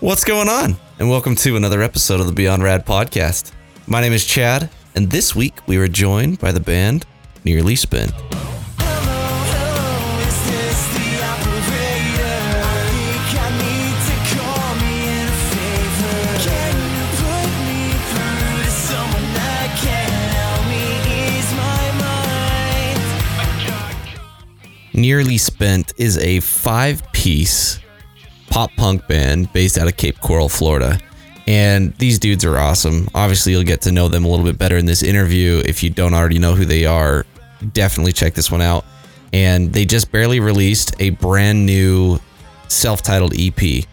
What's going on? And welcome to another episode of the Beyond Rad podcast. My name is Chad, and this week we were joined by the band Nearly Spent. Nearly Spent is a five piece pop punk band based out of Cape Coral, Florida. And these dudes are awesome. Obviously, you'll get to know them a little bit better in this interview. If you don't already know who they are, definitely check this one out. And they just barely released a brand new self titled EP.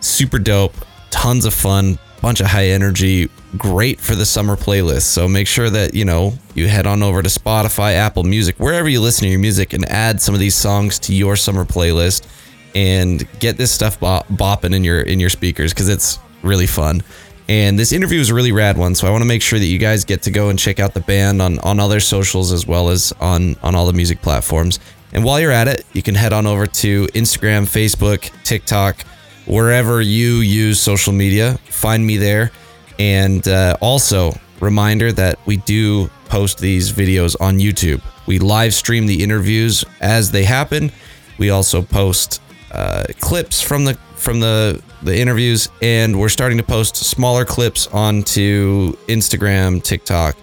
Super dope, tons of fun, bunch of high energy, great for the summer playlist. So make sure that, you know, you head on over to Spotify, Apple Music, wherever you listen to your music and add some of these songs to your summer playlist and get this stuff bop- bopping in your in your speakers cuz it's really fun. And this interview is a really rad one, so I want to make sure that you guys get to go and check out the band on on all their socials as well as on on all the music platforms. And while you're at it, you can head on over to Instagram, Facebook, TikTok, wherever you use social media. Find me there. And uh, also, reminder that we do post these videos on YouTube. We live stream the interviews as they happen. We also post uh, clips from the from the the interviews, and we're starting to post smaller clips onto Instagram, TikTok.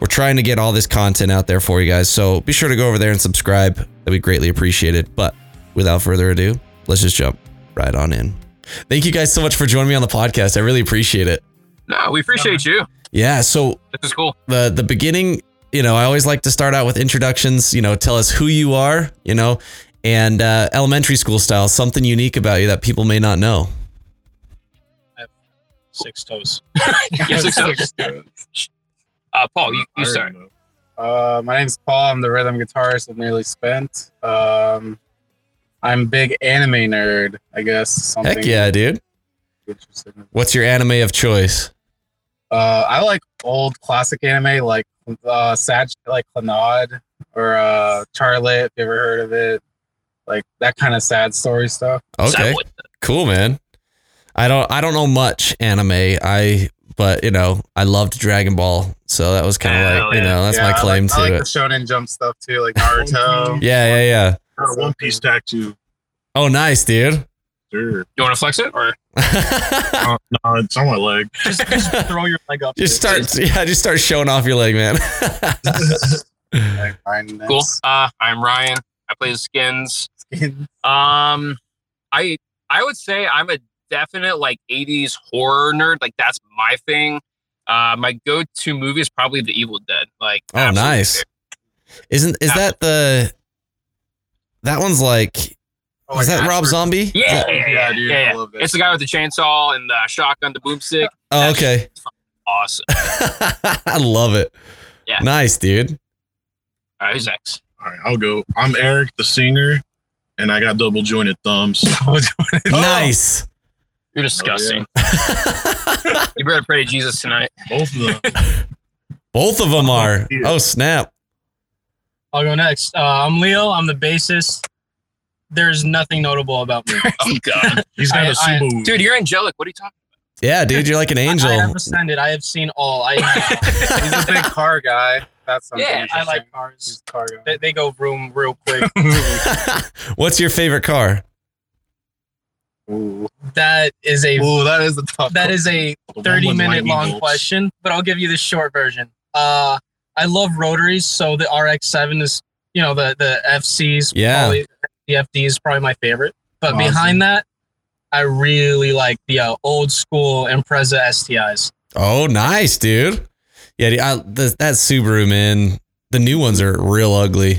We're trying to get all this content out there for you guys, so be sure to go over there and subscribe. That'd be greatly appreciated. But without further ado, let's just jump right on in. Thank you guys so much for joining me on the podcast. I really appreciate it. No, we appreciate you. Yeah, so This is cool. the the beginning, you know, I always like to start out with introductions. You know, tell us who you are. You know, and uh, elementary school style, something unique about you that people may not know. six toes. Yes, six Uh, Paul, you, you start. Uh, my name's Paul. I'm the rhythm guitarist of Nearly Spent. Um, I'm a big anime nerd. I guess something. Heck yeah, dude. What's your anime of choice? Uh, I like old classic anime like uh, Sag, like Clannad or uh, Charlotte. If you ever heard of it, like that kind of sad story stuff. Okay, cool, man. I don't I don't know much anime. I but you know I loved Dragon Ball, so that was kind of Hell like you yeah. know that's Yeah, my claim I like, I to like it. the Shonen Jump stuff too, like Naruto. Yeah, yeah, yeah. a One Piece tattoo. Oh, nice, dude. Sure. You want to flex it or Uh, no, it's on my leg. Just, just throw your leg up. just start, yeah, just start showing off your leg, man. cool? Uh, I'm Ryan. I play the skins. Skin. Um, I I would say I'm a definite like 80s horror nerd. Like that's my thing. Uh, my go-to movie is probably The Evil Dead. Like, Oh, absolutely. nice. Isn't is that the that one's like Oh, is like that Rob Ashford- Zombie? Yeah, yeah, Yeah, yeah, dude, yeah, I yeah. love that It's the guy with the chainsaw and the shotgun, the boomstick. Oh, okay. Awesome. I love it. Yeah. Nice, dude. All right, who's next? All right, I'll go. I'm Eric, the singer, and I got double jointed thumbs. Nice. You're disgusting. You better pray to Jesus tonight. Both of them. Both of them are. Oh, snap. I'll go next. Uh, I'm Leo. I'm the bassist. There's nothing notable about me. Oh God, He's got I- a I- Subaru. dude, you're angelic. What are you talking? Yeah, dude, you're like an angel. I, I have ascended. I have seen all. I He's a big car guy. That's something. Yeah, I like cars. a car. They, they go vroom real quick. What's your favorite car? Ooh. That is a Ooh, that is a tough. that is a The one 30 with minute lightning long bolts. question, but I'll give you the short version. Uh, I love rotaries, so the RX7 is you know the the FCs. Yeah. probably- the FD is probably my favorite. But Awesome. behind that, I really like the uh, old school Impreza STIs. Oh, nice, dude. Yeah, I, the, that Subaru, man. The new ones are real ugly.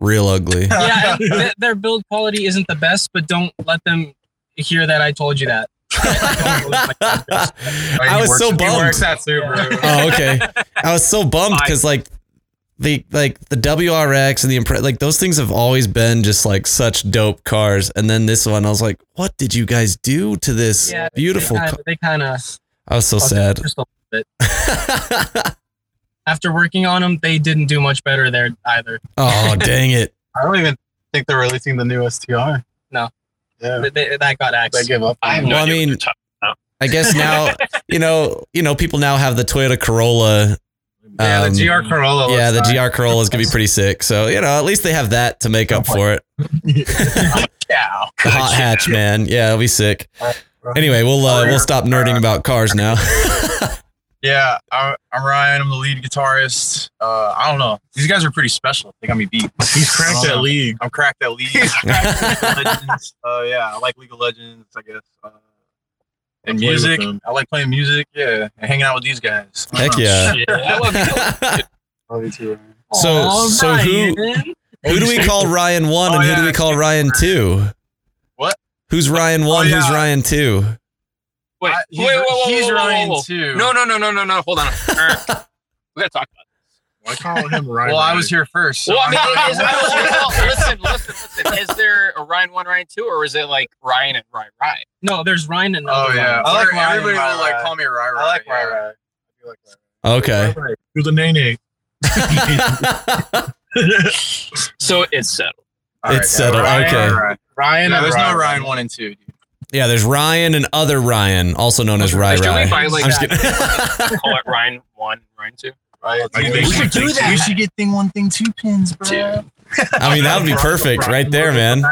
Real ugly. yeah, th- their build quality isn't the best, but don't let them hear that I told you that. I was so bummed. works at Subaru. Oh, okay. I was so bummed because like the like the WRX and the Impre- like those things have always been just like such dope cars, and then this one I was like, what did you guys do to this Yeah, beautiful? They kinda- They kind of I was so sad. Just a little bit. After working on them, they didn't do much better there either. oh dang it! I don't even think they're releasing the new STI. No. Yeah. They- they- that got They axed. give up. I have no Well, I idea what mean- you're I guess now you know you know people now have the Toyota Corolla. Yeah, Um, the GR Corolla. yeah, the looks GR Corolla is gonna be pretty sick. So you know at least they have that to make up for it. Cow. The hot hatch, man. Yeah, it'll be sick. Anyway, we'll uh, we'll stop nerding about cars now. Yeah, I, I'm Ryan. I'm the lead guitarist. Uh, I don't know. These guys are pretty special. They got me beat. He's cracked that league. I'm cracked at League. Cracked at League of Legends. Uh, yeah, I like League of Legends. I guess. Uh, and I music. I like playing music. Yeah, and hanging out with these guys. I Heck don't yeah. I love you. Love you too, So Aw, so who Ryan. who do we call Ryan one Oh, and who do we call I Ryan two? What? Who's Ryan one? Oh, Who's. Ryan two? Wait, I- he's, wait, whoa, whoa, he's whoa, whoa, Ryan whoa, whoa. too. No, no, no, no, no, no. Hold on. Uh, we gotta talk about This. Why call him Ryan? Well, I was here first. so Well, I mean, I'm- is, well, listen, listen, listen. Is there a Ryan one, Ryan two, or is it like Ryan and Ryan, Ryan? No, there's Ryan and Oh yeah, Ryan. I like Ryan, everybody Ryan, will like call me Rai Rai. I like yeah. Ryan. Ryan. I feel like Ryan. Okay. Do the nene. So it's settled. All It's settled, Ryan, okay. Ryan, Ryan Yeah, and there's no Ryan. Ryan one and two. Dude. yeah, there's Ryan and other Ryan, also known as Ryan. Should we buy, like, I'm just kidding. Call it Ryan one, Ryan two. Ryan, I dude, We should do that. We should get thing one, thing two pins, bro. Dude. I mean, that would be perfect right there, man.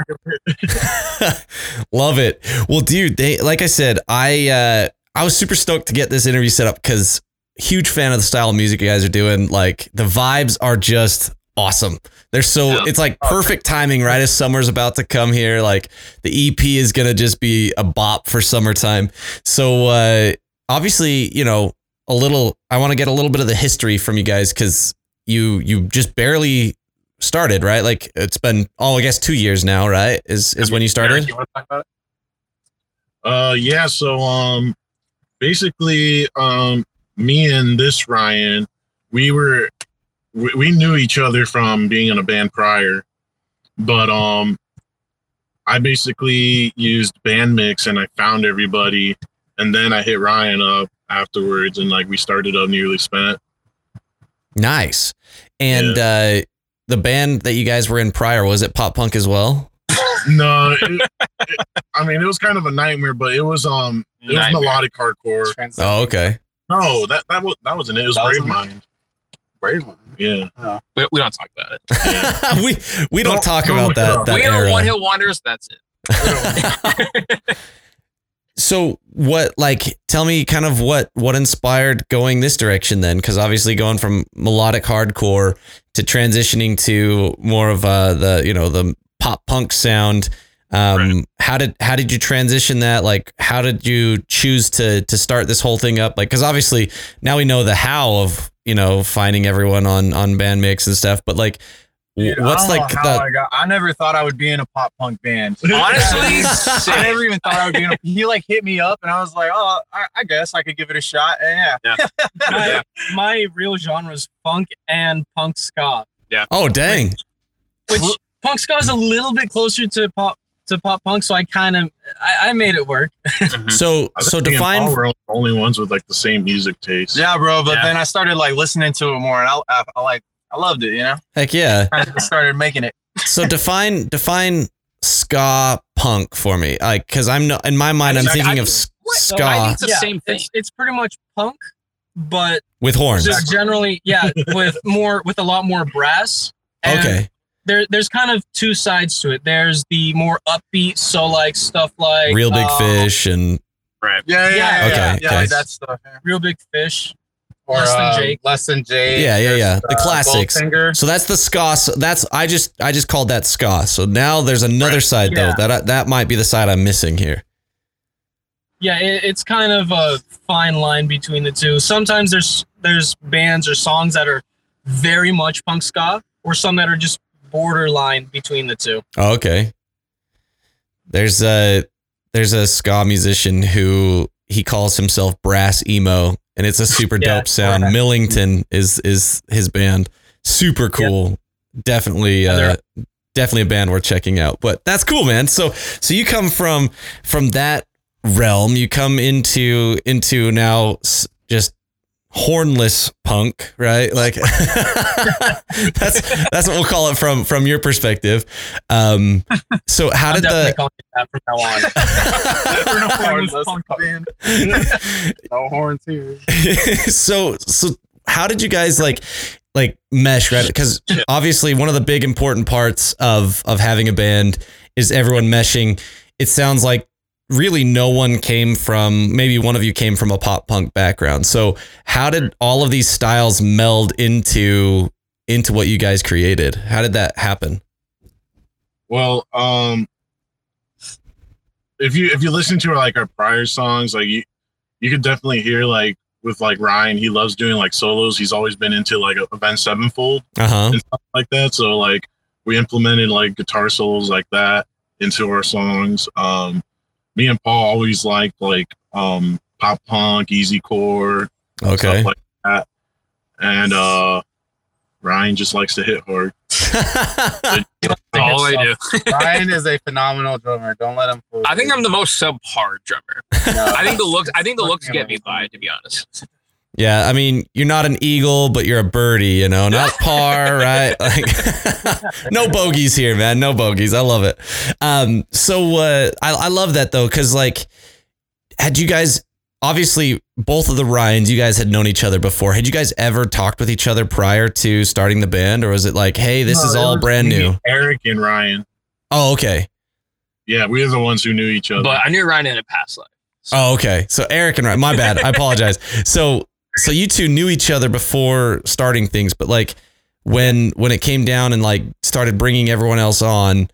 Love it. Well, dude, they like I said, I uh I was super stoked to get this interview set up because huge fan of the style of music you guys are doing. Like the vibes are just awesome. They're so Yeah. it's like perfect timing, right? As summer's about to come here. Like the EP is gonna just be a bop for summertime. So uh obviously, you know, a little I want to get a little bit of the history from you guys because you you just barely started, right? Like it's been oh I guess two years now, right? Is is when you started? You want to talk about it? Uh, yeah. So, um, basically, um, me and this Ryan, we were, we, we knew each other from being in a band prior, but um, I basically used band mix and I found everybody, and then I hit Ryan up afterwards, and like we started up nearly spent. Nice. And uh the band that you guys were in prior was it pop punk as well? No, it, it- I mean it was kind of a nightmare, but it was um, it was melodic hardcore. Oh, okay. No, that that was that wasn't it. It was Brave wasn't Mind. Brave one. Yeah. We, we don't talk about it. we we don't Don't- talk don't about look that up. that we know era. One Hill Wonders. That's it. so what like tell me kind of what what inspired going this direction then because obviously going from melodic hardcore to transitioning to more of uh the you know the pop punk sound um how did how did you transition that like how did you choose to to start this whole thing up like because obviously now we know the how of you know finding everyone on on band mix and stuff but like Dude, what's I don't like know how the I, got, I never thought I would be in a pop punk band. Honestly, I never even thought I would be in a. He like hit me up, and I was like, "Oh, I, I guess I could give it a shot." And yeah, my, my real genre is funk and punk ska, Yeah. oh dang which punk ska is a little bit closer to pop to pop punk, so I kind of I, I made it work. Mhm. so so think me and define Paul were the only ones with like the same music taste. yeah, bro. But Yeah. then I started like listening to it more, and I, I, I like, I loved it. You know, heck yeah I just started making it. so define define ska punk for me like because i'm not in my mind i'm I- thinking I- of s- So ska I think it's the same thing. It's, it's pretty much punk, but with horns just generally, yeah, with more with a lot more brass. And okay There, there's kind of two sides to it. There's the more upbeat, so like stuff like real big uh, fish and Right. Yeah, yeah, Yeah. yeah, Okay, yeah, yeah, okay. that's stuff. Yeah. Real Big Fish. Or Less Than uh, Jake. Less than Jake. Yeah, yeah, yeah. There's, The classics. Goldfinger. so that's the ska so that's i just i just called that ska so now there's another Right. side Yeah. though that that might be the side i'm missing here Yeah, it, it's kind of a fine line between the two. Sometimes there's there's bands or songs that are very much punk ska, or some that are just borderline between the two. oh, okay. There's a there's a ska musician who he calls himself brass emo and it's a super Yeah, dope sound. Right. millington is is his band. Super cool. Definitely uh definitely a band worth checking out but that's cool man. So so you come from from that realm. You come into into now just hornless punk, right? Like that's that's what we'll call it from from your perspective. Um, so how I'm did the calling that from now on. No Hornless hornless punk punk. No horns here. so so how did you guys like like mesh right because obviously one of the big important parts of of having a band is everyone meshing it sounds like really no one came from maybe one of you came from a pop punk background so how did all of these styles meld into into what you guys created how did that happen Well, um, if you if you listen to like our prior songs, like you you could definitely hear like with like Ryan, he loves doing like solos. He's always been into like Avenged Sevenfold uh-huh and stuff like that. So like we implemented like guitar solos like that into our songs. Um, me and Paul always liked like um pop punk, easy core, okay stuff like that. And uh Ryan just likes to hit hard. That's all I do. Ryan is a phenomenal drummer. Don't let him fool I think you. I'm the most subpar drummer. No. I think the looks. I think the looks get me by. To be honest. Yeah, I mean, you're not an eagle, but you're a birdie, you know, not par, right? Like, no bogeys here, man. No bogeys. I love it. Um, so uh, I, I love that though, because like, had you guys obviously both of the Ryans, you guys had known each other before. Had you guys ever talked with each other prior to starting the band, or was it like, hey, this No, is all brand new? Eric and Ryan. Oh, okay. Yeah, we are the ones who knew each other. But I knew Ryan in a past life. Oh, okay. So Eric and Ryan, my bad. I apologize. So so you two knew each other before starting things, but like when when it came down and like started bringing everyone else on,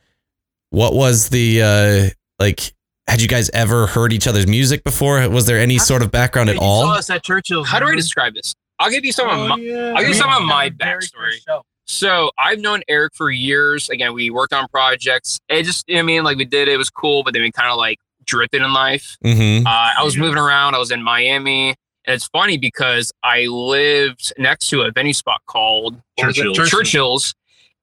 what was the uh like had you guys ever heard each other's music before? Was there any sort of background at You saw all? us at Churchill's. How do I describe this? I'll give you some of my. yeah. I'll give you some of my Very backstory. So I've known Eric for years. Again, we worked on projects. It just, you know what I mean, like we did, it was cool, but then we kind of like drifted in life. Mm-hmm. Uh, I was moving around. I was in Miami. And it's funny because I lived next to a venue spot called what was it? Churchill's. Churchill's.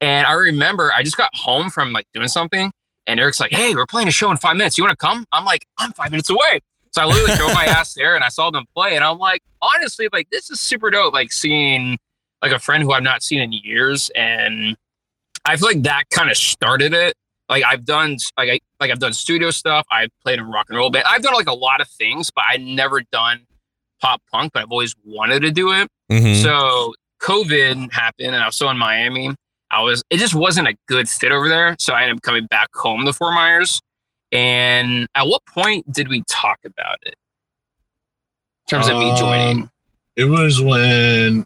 And I remember I just got home from like doing something. And Eric's like, hey, we're playing a show in five minutes. You want to come? I'm like, I'm five minutes away. So I literally drove my ass there and I saw them play. And I'm like, honestly, like, this is super dope. Like seeing like a friend who I've not seen in years. And I feel like that kind of started it. Like I've done like I like I've done studio stuff. I've played in rock and roll band. I've done like a lot of things, but I never done pop punk, but I've always wanted to do it. Mm-hmm. So COVID happened and I was still in Miami. I was it just wasn't a good fit over there. So I ended up coming back home to Fort Myers. And at what point did we talk about it? In terms of me joining. Um, It was when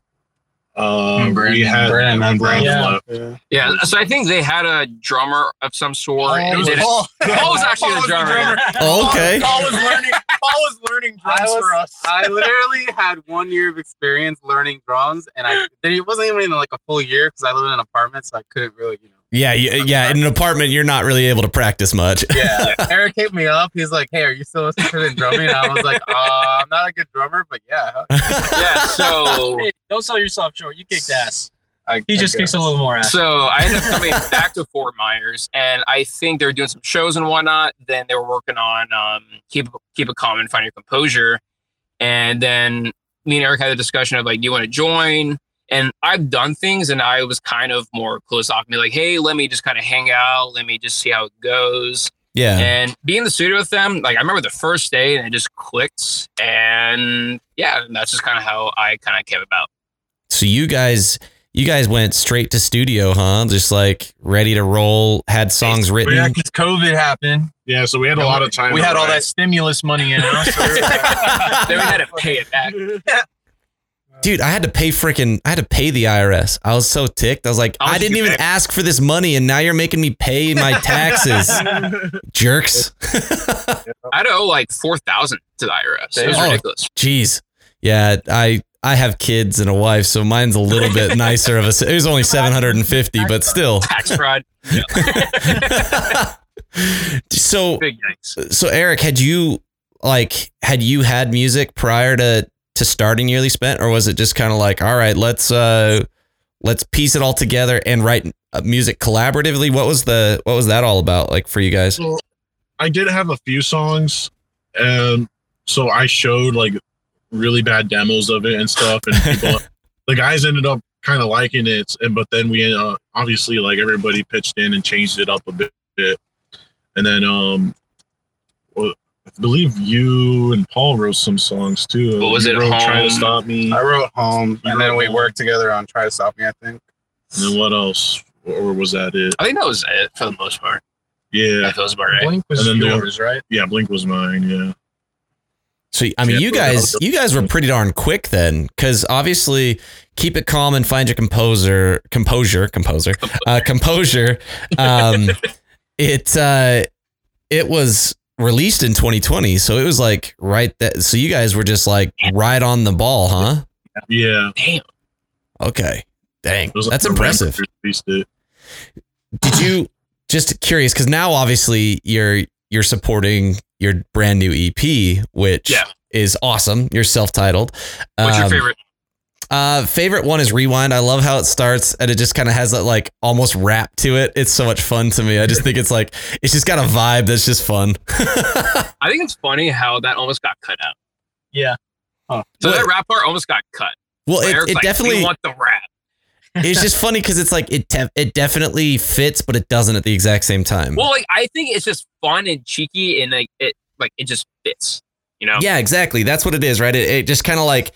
um, Brandon- we had Brandon when and Brandon Brandon. left. Yeah. So I think they had a drummer of some sort. Oh, It was they did- Paul. Paul was actually the drummer. Oh, okay. Paul was learning. Paul was learning drums was- for us. I literally had one year of experience learning drums, and I it wasn't even like a full year because I live in an apartment, so I couldn't really, you know. Yeah, yeah, yeah. In an apartment, you're not really able to practice much. Yeah. Eric hit me up. He's like, "Hey, are you still interested in drumming?" And I was like, uh, "I'm not a good drummer, but yeah." Yeah. So Hey, don't sell yourself short. You kicked ass. I, He just I kicks a little more ass. So I ended up coming back to Fort Myers, and I think they were doing some shows and whatnot. Then they were working on um, keep keep it calm and find your composure. And then me and Eric had a discussion of like, do you want to join? And I've done things, and I was kind of more close off me, like, hey, let me just kind of hang out, let me just see how it goes. Yeah. And be in the studio with them, like I remember the first day, and it just clicked. And yeah, that's just kind of how I kind of came about. So you guys, you guys went straight to studio, huh? Just like ready to roll. Had songs written. Yeah, because COVID happened. Yeah, so we had a lot of time. We had all write. that stimulus money in us. So we then we had to pay it back. Dude, I had to pay freaking I had to pay the IRS. I was so ticked. I was like, How much I didn't even pay? ask for this money and now you're making me pay my taxes. Jerks. I owe like four thousand to the IRS. It was Oh. ridiculous. Jeez. Yeah, I I have kids and a wife, so mine's a little bit nicer of a it was only 750, but still. Tax fraud. so so Eric, had you like had you had music prior to to starting Nearly Spent or was it just kind of like, all right, let's uh let's piece it all together and write uh, music collaboratively? What was the what was that all about like for you guys? I did have a few songs, and so I showed like really bad demos of it and stuff, and people, the guys ended up kind of liking it, and but then we uh, obviously like everybody pitched in and changed it up a bit, and then um, well, I believe you and Paul wrote some songs too. What was You it, Wrote Try Home? to stop me. I wrote home, You and then we Home. worked together on Try to Stop Me. I think. And then what else? Or was that it? I think that was it for the most part. Yeah, That was about right. Blink was And then the- yours, right? yeah. Blink was mine. Yeah. So I mean, Yeah, you guys, you guys were pretty darn quick then, because obviously, keep it calm and find your composer, composure, composer, uh, composure. Um, it uh, it was released in 2020, so it was like right that. So you guys were just like right on the ball, huh? Yeah. Damn. Okay, dang, like that's impressive. Rampart released it. Did you just curious? Because now obviously you're you're supporting your brand new EP, which Yeah. is awesome. You're self-titled. What's your Um, favorite? Uh, favorite one is Rewind. I love how it starts and it just kind of has that like almost rap to it. It's so much fun to me. I just think it's like it's just got a vibe that's just fun. I think it's funny how that almost got cut out. Yeah. So Well, that rap part almost got cut. well, it, it like, definitely want the rap. it's just funny because it's like it te- it definitely fits, but it doesn't at the exact same time. Well, like I think it's just fun and cheeky, and like it, like it just fits. You know? Yeah, exactly. That's what it is, right? It, it just kind of like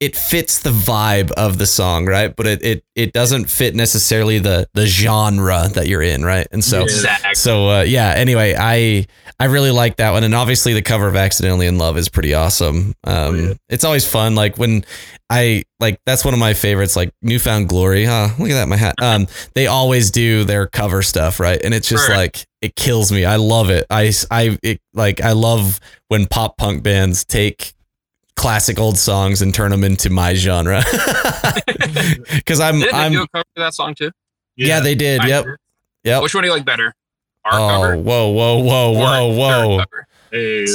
it fits the vibe of the song, right? But it it it doesn't fit necessarily the the genre that you're in, right? And so Exactly. so uh, yeah. Anyway, I I really like that one, and obviously the cover of "Accidentally in Love" is pretty awesome. Um, Oh, yeah. it's always fun. Like when I like that's one of my favorites. Like "New Found Glory." Huh? Look at that, my hat. Um, they always do their cover stuff, right? And it's just like it kills me. I love it. I I it, like I love when pop punk bands take classic old songs and turn them into my genre. Because I'm Didn't they I'm do a cover of that song too? yeah. they did. I Yep. heard. Yep. Which one do you like better? Our Oh, cover? whoa, whoa, whoa, or whoa, whoa. cover? Hey,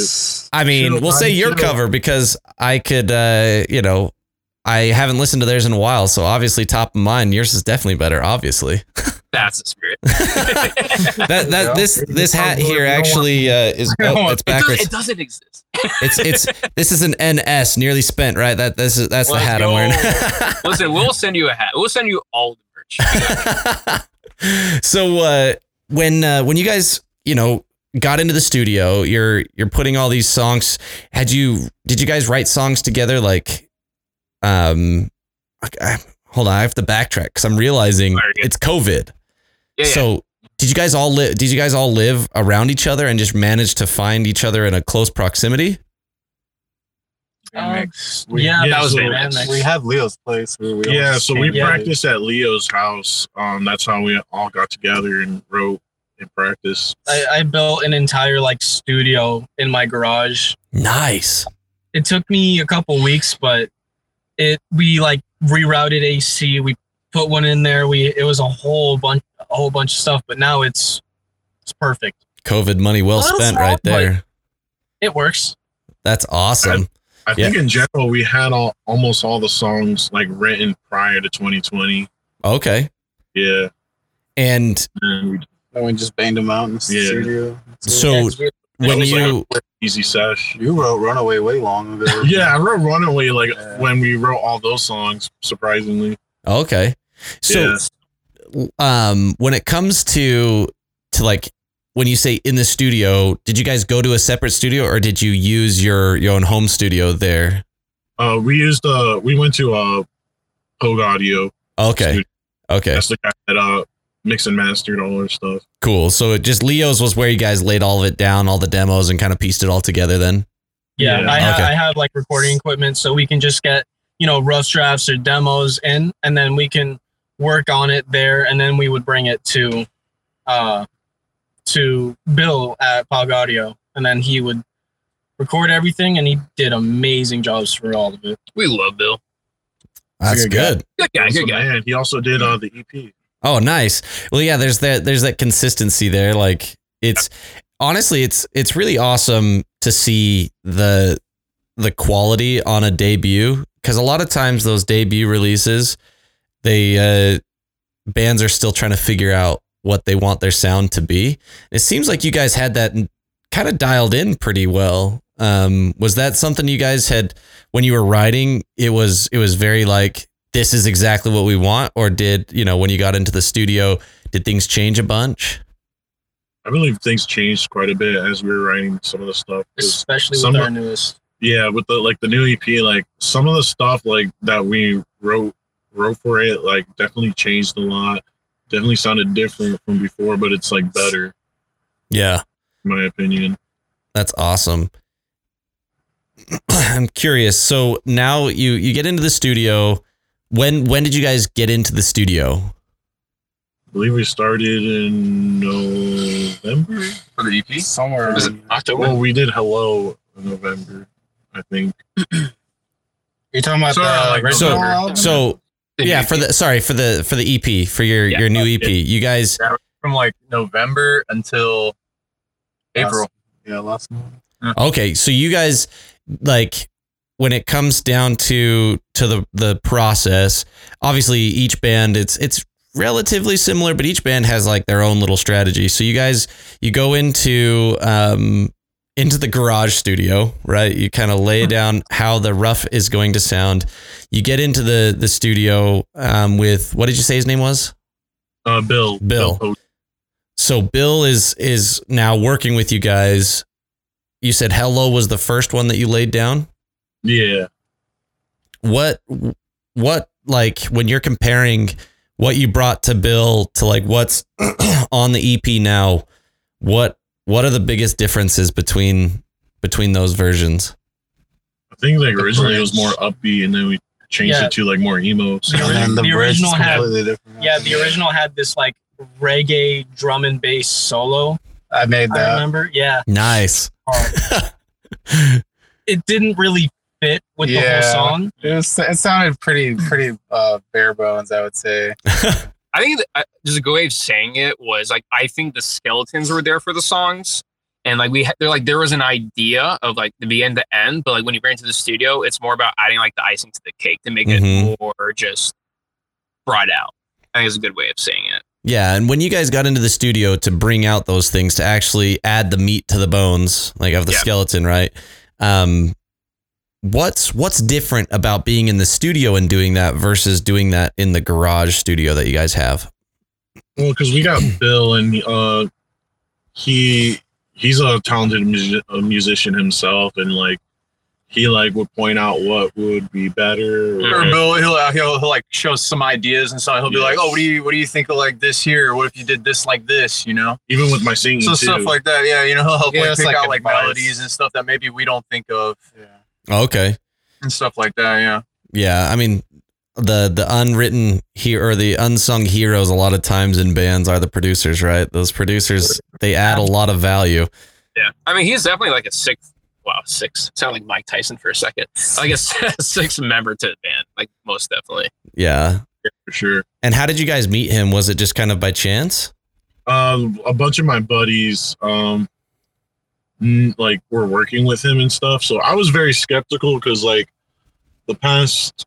I mean, Should've we'll say your should've- cover because I could, uh, you know, I haven't listened to theirs in a while, so obviously top of mind. Yours is definitely better, obviously. That's the spirit. That that Yeah. this this hat here actually uh, is oh, want- it's It, does, it doesn't exist. It's it's this is an NS, nearly spent, right? That this is that's the Let's hat I'm wearing. Listen, we'll send you a hat. We'll send you all the merch. so uh, when uh, when you guys you know got into the studio, you're you're putting all these songs. Had you did you guys write songs together? Like, um, I, hold on, I have to backtrack because I'm realizing it's COVID. Yeah, yeah. So did you guys all live? Did you guys all live around each other and just manage to find each other in a close proximity? Um, Mix. yeah, that was so- We had Leo's place. Where we yeah, so we together. practiced at Leo's house. Um, that's how we all got together and wrote and practiced. I, I built an entire like studio in my garage. Nice. It took me a couple weeks, but it we like rerouted AC. We put one in there. We it was a whole bunch a whole bunch of stuff, but now it's it's perfect. COVID money well Little spent small, right there. It works. That's awesome. I think in general we had all almost all the songs like written prior to 2020. Okay. Yeah, And and we, just banged them out in the Yeah. studio. so Yeah, 'cause we- when it was like you easy sesh. You wrote Runaway way long ago. Yeah, I wrote Runaway like Yeah. when we wrote all those songs. Surprisingly, okay. So yeah. Um when it comes to to like when you say in the studio, did you guys go to a separate studio or did you use your your own home studio there? Uh, we used uh, we went to uh, Pogue Audio. Okay. Studio. Okay. That's the guy that uh mixed and mastered all our stuff. Cool. So it just Leo's was where you guys laid all of it down, all the demos and kind of pieced it all together then. Yeah, Yeah. I, ha- Okay. I have like recording equipment, so we can just get you know rough drafts or demos in, and then we can work on it there, and then we would bring it to, uh, to Bill at Pog Audio, and then he would record everything, and he did amazing jobs for all of it. we love Bill. That's good guy. good. Good guy, He's good guy. man. He also did uh the EP. Oh, nice. Well, yeah, there's that there's that consistency there. Like it's honestly it's it's really awesome to see the the quality on a debut cuz a lot of times those debut releases they uh bands are still trying to figure out what they want their sound to be. It seems like you guys had that kind of dialed in pretty well Um, was that something you guys had when you were writing? It was it was very like this is exactly what we want, or did you know when you got into the studio, did things change a bunch? I believe things changed quite a bit as we were writing some of the stuff, especially with some- our newest. yeah, with the like the new EP, like some of the stuff like that we wrote wrote for it, like definitely changed a lot. Definitely sounded different from before, but it's like better, Yeah, in my opinion. that's awesome. I'm curious. So now you you get into the studio. When when did you guys get into the studio? I believe we started in November. for the EP. Somewhere. Was it October? Well, we did Hello in November, I think. You're talking about So, the like, original so- album? So yeah, for the sorry for the for the EP for your Yeah. your new EP. You guys from like November until April. yeah, last month. Okay, so you guys like when it comes down to to the the process, obviously each band it's it's relatively similar, but each band has like their own little strategy. So you guys you go into um into the garage studio, right? You kind of lay down how the rough is going to sound. You get into the the studio um with what did you say his name was? Uh, Bill. Bill. Post- So Bill is is now working with you guys. You said Hello was the first one that you laid down. Yeah. What what like when you're comparing what you brought to Bill to like what's on the EP now, what what are the biggest differences between between those versions? I think like The originally it was bridge. more upbeat and then we changed Yeah. it to like more emo. The sound. ori- And the bridge original had- different. Yeah, the original had this like reggae drum and bass solo. I made that. I that. remember. Yeah, Nice. it didn't really fit with the whole song. It was. It sounded pretty, pretty uh, bare bones. I would say. I think that, uh, just a good way of saying it was like I think the skeletons were there for the songs, and like we had, they're like there was an idea of like the beginning to end, but like when you bring it to the studio, it's more about adding like the icing to the cake to make Mhm. it more just brought out. I think it's a good way of saying it. Yeah, and when you guys got into the studio to bring out those things to actually add the meat to the bones, like of the Yeah. skeleton, right? Um, what's what's different about being in the studio and doing that versus doing that in the garage studio that you guys have? Well, because we got Bill and uh, he he's a talented mu- a musician himself, and like he like would point out what would be better. Or Or, Bill, he'll, uh, he'll he'll like show us some ideas and stuff. He'll be Yes. like, "Oh, what do you what do you think of like this here? What if you did this like this? You know, even with my singing so too. stuff like that. Yeah, you know, he'll help Yeah, like pick like out like melodies and stuff that maybe we don't think of Yeah. Okay. and stuff like that. Yeah, Yeah, I mean the the unwritten here or the unsung heroes a lot of times in bands are the producers, right? Those producers they add a lot of value. Yeah, I mean he's definitely like a six. Wow, six. Sound like Mike Tyson for a second. Like a six member to the band, like most definitely. Yeah. for sure. And how did you guys meet him? Was it just kind of by chance? Um, a bunch of my buddies, um, n- like were working with him and stuff. So I was very skeptical because like the past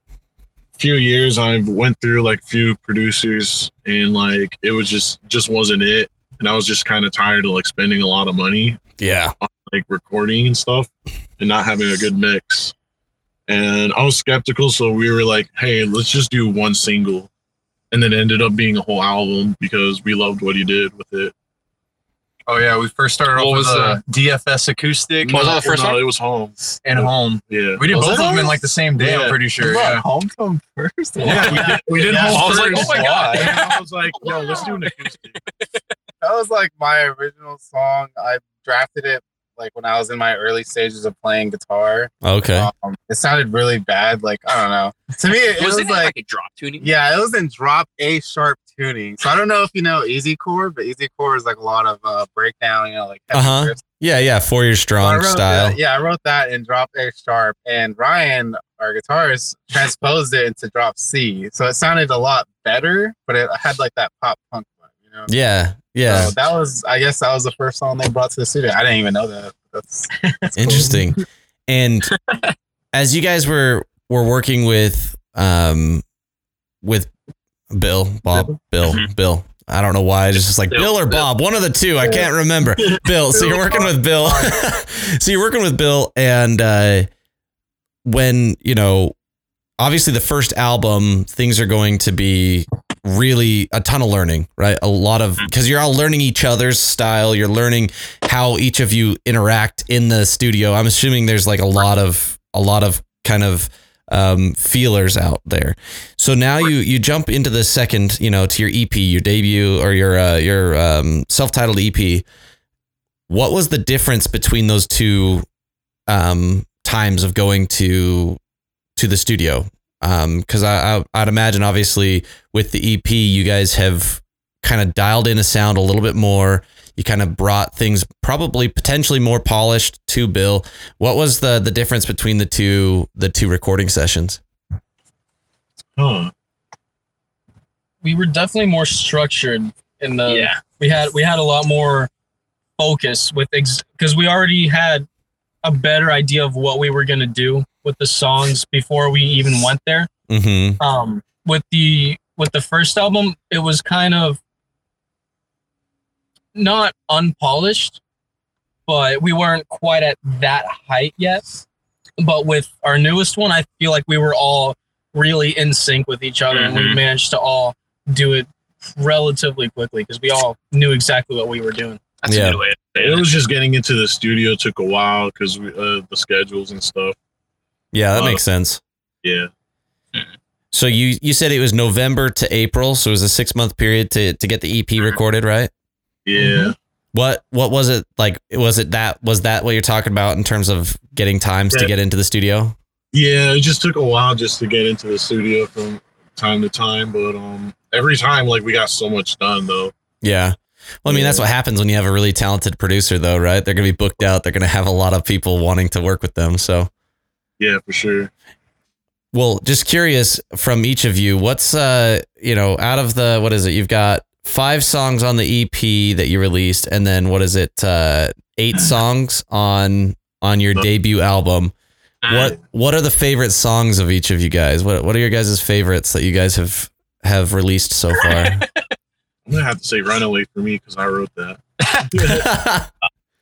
few years I've went through like few producers and like it was just just wasn't it. And I was just kind of tired of like spending a lot of money Yeah. like recording and stuff and not having a good mix. And I was skeptical, so we were like, "Hey, let's just do one single," and then ended up being a whole album because we loved what he did with it. Oh yeah, we first started What off was with a DFS acoustic was that the first no, one? It was home. and home. Yeah, We did Was both of them in like the same day. I'm pretty sure. You Yeah. home to him first. yeah, we did, we did Yeah. home I was like, first. oh my God. And I was like, "Yo, let's do an acoustic." That was like my original song. I drafted it like when I was in my early stages of playing guitar. Okay. Um, it sounded really bad. Like I don't know. To me, it, was was it like, like a drop tuning? yeah, it was in drop A sharp tuning. So I don't know if you know easycore, but easy chord is like a lot of uh, breakdown. You know, like heavy Uh-huh. riffs. Yeah, yeah. Four year strong wrote style. that- yeah, I wrote that in drop A sharp, and Ryan, our guitarist, transposed it into drop C. So it sounded a lot better, but it had like that pop punk vibe, you know. Yeah. Yeah. So that was, I guess, that was the first song they brought to the studio. I didn't even know that. That's, that's cool. Interesting. And as you guys were were working with um with Bill, Bob, Bill, Mhm. Bill, I don't know why. It's just like Bill. Bill or Bob, one of the two. I can't remember. Bill. So you're working with Bill. so you're working with Bill, and uh, when you know, obviously the first album, things are going to be really a ton of learning, right? A lot of because you're all learning each other's style. You're learning how each of you interact in the studio. I'm assuming there's like a lot of a lot of kind of um, feelers out there. So now you you jump into the second, you know, to your EP, your debut or your uh, your um, self-titled EP. What was the difference between those two um, times of going to to the studio? Because I, I I'd imagine obviously with the EP, you guys have kind of dialed in a sound a little bit more. You kind of brought things probably potentially more polished to Bill. What was the the difference between the two the two recording sessions? Huh. We were definitely more structured in the. yeah. We had we had a lot more focus with because we already had a better idea of what we were gonna do with the songs before we even went there. Mm-hmm. um with the with the first album it was kind of not unpolished but we weren't quite at that height yet but with our newest one i feel like we were all really in sync with each other and we Mhm. managed to all do it relatively quickly because we all knew exactly what we were doing That's Yeah. a good way to say It it. was just getting into the studio took a while because uh, the schedules and stuff. Yeah, that Uh, makes sense. Yeah. So you you said it was November to April, so it was a six month period to to get the EP recorded, right? Yeah. What what was it like? Was it that was that what you're talking about in terms of getting times to get into the studio? Yeah. It just took a while just to get into the studio from time to time, but um, every time like we got so much done though. Yeah. Well, I mean, that's what happens when you have a really talented producer, though, right? They're going to be booked out. They're going to have a lot of people wanting to work with them. So, Yeah, for sure. well, just curious from each of you, what's, uh, you know, out of the, what is it? You've got five songs on the EP that you released, and then what is it? Uh, eight songs on on your debut album. What what are the favorite songs of each of you guys? What what are your guys' favorites that you guys have have released so far? I'm gonna have to say "Runaway" for me because I wrote that.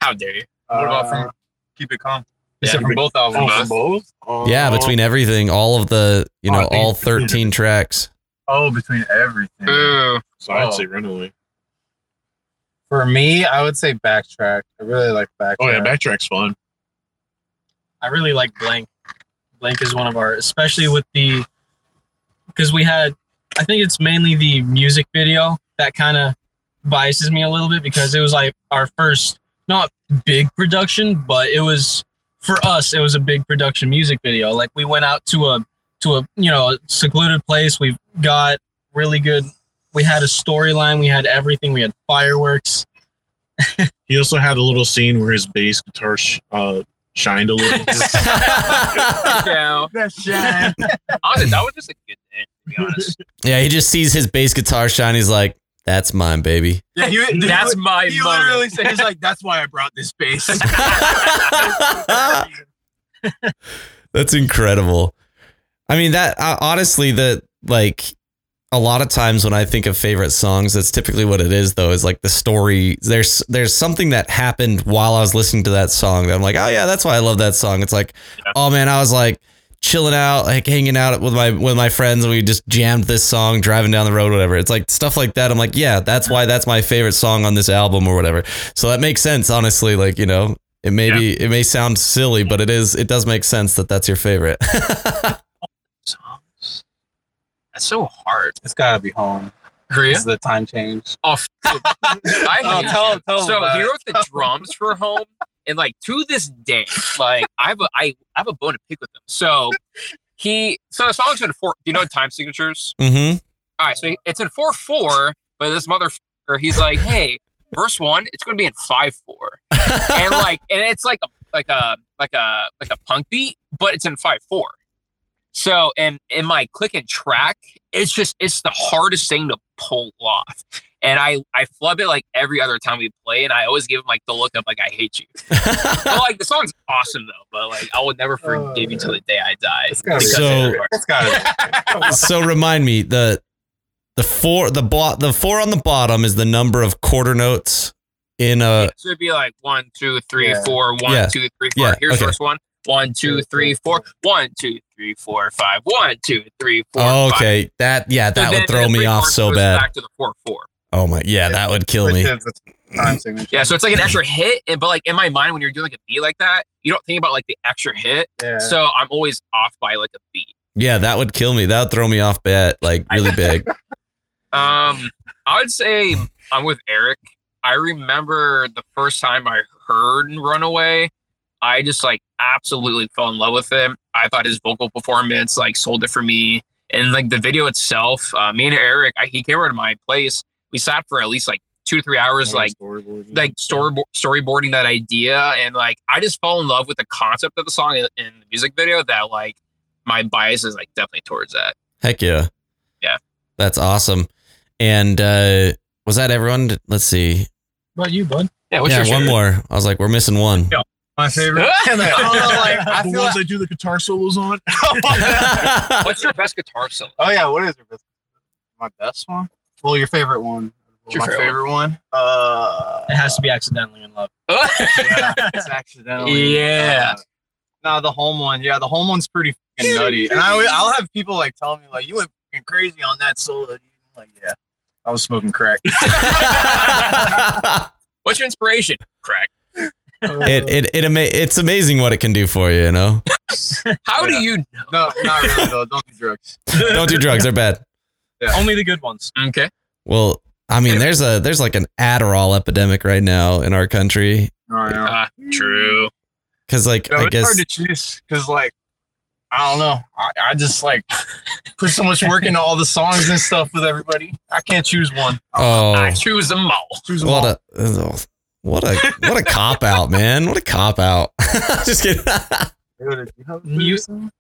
How dare you? What about Uh, from Keep It Calm? Yeah, from both albums. Oh, from both? Oh, yeah, between everything, all of the, you Oh, know, all 13 tracks. Oh, between everything. Ooh. So I'd Oh. say "Runaway." For me, I would say backtrack. I really like backtrack. Oh yeah, backtrack's fun. I really like Blank. Blank is one of our, especially with the, because we had, I think it's mainly the music video that kind of biases me a little bit because it was like our first, not big production, but it was for us, it was a big production music video. Like we went out to a, to a, you know, secluded place. We've got really good, we had a storyline, we had everything, we had fireworks. He also had a little scene where his bass guitar sh- uh, shined a little. yeah. That's shine. Honestly, that was just a good day, to be honest. Yeah, he just sees his bass guitar shine. He's like, "That's mine, baby." yeah, he, That's my he moment. literally said, he's like, that's why I brought this bass. That's incredible. I mean, that uh, honestly, the like a lot of times when I think of favorite songs, that's typically what it is. Though is like the story. There's there's something that happened while I was listening to that song that I'm like, oh yeah, that's why I love that song. It's like, Yeah. oh man, I was like chilling out, like hanging out with my with my friends, and we just jammed this song driving down the road, whatever. It's like stuff like that. I'm like, yeah, that's why that's my favorite song on this album or whatever. So that makes sense, honestly. Like you know, it may Yeah. be it may sound silly, but it is it does make sense that that's your favorite. Songs. That's so hard. It's gotta be home. Korea? It's the time change. Oh, f- I Oh, hate tell him. him- tell him So about he it. wrote the drums for home, and like to this day, like I have a I, I have a bone to pick with him. So he so the song's in four. Do you know time signatures? mm-hmm. All right, so he- it's in four four, but this motherfucker, he's like, hey, verse one, it's gonna be in five four, and like, and it's like a like a like a like a punk beat, but it's in five four. So, and in my click and track, it's just it's the hardest thing to pull off, and I I flub it like every other time we play, and I always give him like the look of like I hate you. But like the song's awesome though, but like I will never forgive you till the day I die. It's gotta So- it. It's gotta so remind me the the four the bo- the four on the bottom is the number of quarter notes in a So it'd be like one, two, three, Yeah. four, one, Yeah. two, three, four. Yeah, Here's okay. first one. One, two, three, four. One, two, three, four, five. One, two, three, four, Oh, five. okay. That yeah, that then would throw me off so bad. Back to the four, four. Oh my yeah, that would kill Which me. is the time signature. Yeah, so it's like an extra hit, and but like in my mind, when you're doing like a beat like that, you don't think about like the extra hit. Yeah. So I'm always off by like a beat. Yeah, that would kill me. That would throw me off bad like really big. Um, I would say I'm with Eric. I remember the first time I heard Runaway, I just like absolutely fell in love with him. I thought his vocal performance like sold it for me. And like the video itself, uh, me and Eric, I, he came over to my place. We sat for at least like two to three hours, like storyboard. like storyboard storyboarding that idea, and like I just fell in love with the concept of the song and, in the music video. That like my bias is like definitely towards that. Heck yeah. Yeah. That's awesome. And uh was that everyone? Let's see. What about you, bud? Yeah, what's yeah, your one favorite? more. I was like, we're missing one. Yeah. My favorite. I don't like I the feel ones like, I do the guitar solos on. What's your best guitar solo? Oh yeah, what is your best? My best one? Well, your favorite one. What's your my favorite favorite one. Uh, It has to be accidentally in love. yeah, it's accidentally. Yeah. Uh, no, the home one. Yeah, the home one's pretty fucking nutty. And I, I'll have people like tell me like, "You went fucking crazy on that solo." I'm like, yeah, I was smoking crack. What's your inspiration? Crack. It it it ama- it's amazing what it can do for you, you know. How do Yeah. you? No, not really though. Don't do drugs. Don't do drugs; they're bad. Only the good ones. Okay. Well, I mean, there's a there's like an Adderall epidemic right now in our country Oh, yeah. Uh, true. because, like, Yeah, I it's hard to choose because, like, I don't know. I, I just like put so much work into all the songs and stuff with everybody. I can't choose one. Oh, I choose them all. Choose them all. what a what a what a cop out, man! What a cop out. Just kidding. Dude, you have You-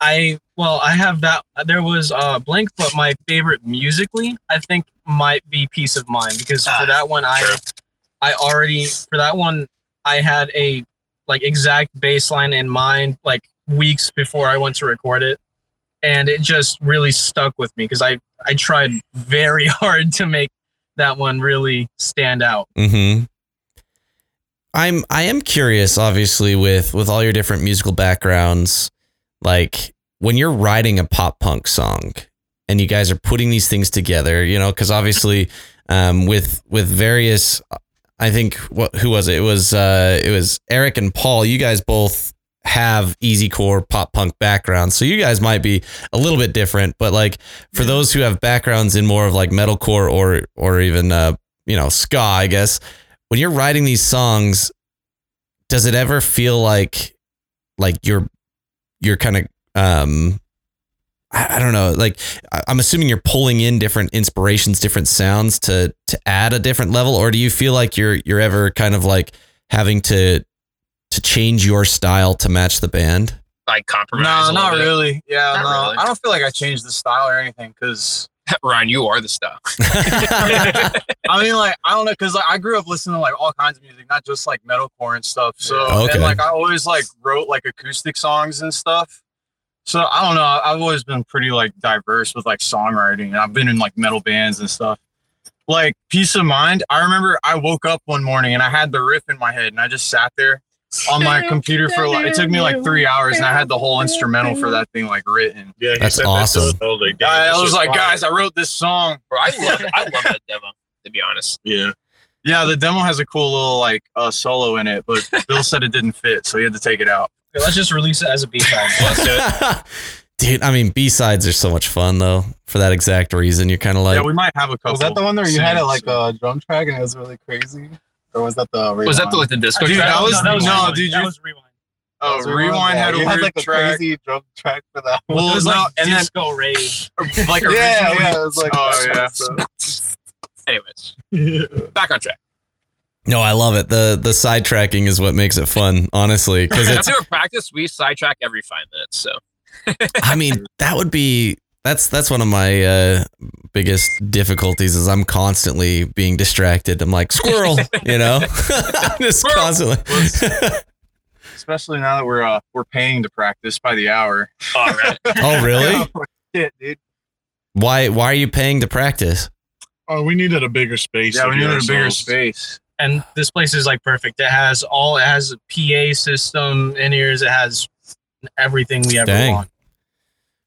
I well, I have that. There was uh blank, but my favorite musically, I think, might be Peace of Mind because for that one, I. I already for that one, I had a like exact baseline in mind like weeks before I went to record it, and it just really stuck with me because I I tried very hard to make that one really stand out. hmm I'm I am curious, obviously, with with all your different musical backgrounds, like when you're writing a pop punk song and you guys are putting these things together, you know, because obviously, um, with with various, I think what who was it? It was uh, it was Eric and Paul. You guys both have easycore pop punk backgrounds, so you guys might be a little bit different. But like for those who have backgrounds in more of like metalcore or or even uh, you know ska, I guess when you're writing these songs, does it ever feel like like you're you're kind of um I, I don't know like I'm assuming you're pulling in different inspirations, different sounds to to add a different level, or do you feel like you're you're ever kind of like having to to change your style to match the band? Like compromise. No, a little not bit. really. Yeah, Not no. really. I don't feel like I changed the style or anything because Ryan, you are the stuff. I mean, like, I don't know, because like, I grew up listening to like all kinds of music, not just like metalcore and stuff. So, Okay. and like, I always like wrote like acoustic songs and stuff. So, I don't know. I've always been pretty like diverse with like songwriting, and I've been in like metal bands and stuff. Like, Peace of Mind, I remember I woke up one morning and I had the riff in my head, and I just sat there on my computer for like, it took me like three hours, and I had the whole instrumental for that thing like written. Yeah, That's said that awesome. to- I was like, I, I was like, fire. guys, I wrote this song. Bro, I love I love that demo. To be honest. Yeah. Yeah, the demo has a cool little like uh, solo in it, but Bill said it didn't fit, so he had to take it out. Okay, let's just release it as a B side. Let's do it. Dude, I mean, B sides are so much fun though. For that exact reason, you're kind of like, yeah, we might have a couple. Was that the one where you had it like a drum track and it was really crazy? Or was that the Was that the like the disco Dude, track? that was- no, Rewind. dude, that you- was rewind. Oh, Rewind had a you weird had like a track. crazy drum track for that. Well, it was no, like and then disco rave. like yeah, originally, yeah, it was like Oh, that. yeah. Anyways, back on track. no, I love it. The the sidetracking is what makes it fun, honestly, because it's After practice, we sidetrack every five minutes. So I mean, that would be that's that's one of my uh, biggest difficulties is I'm constantly being distracted. I'm like squirrel, you know, just constantly. especially now that we're uh, we're paying to practice by the hour. all right. oh, really? Shit, dude. Why why are you paying to practice? Oh, we needed a bigger space. Yeah, we do needed a bigger space. and this place is like perfect. It has all. It has a PA system in ears. It has everything we ever Dang. want.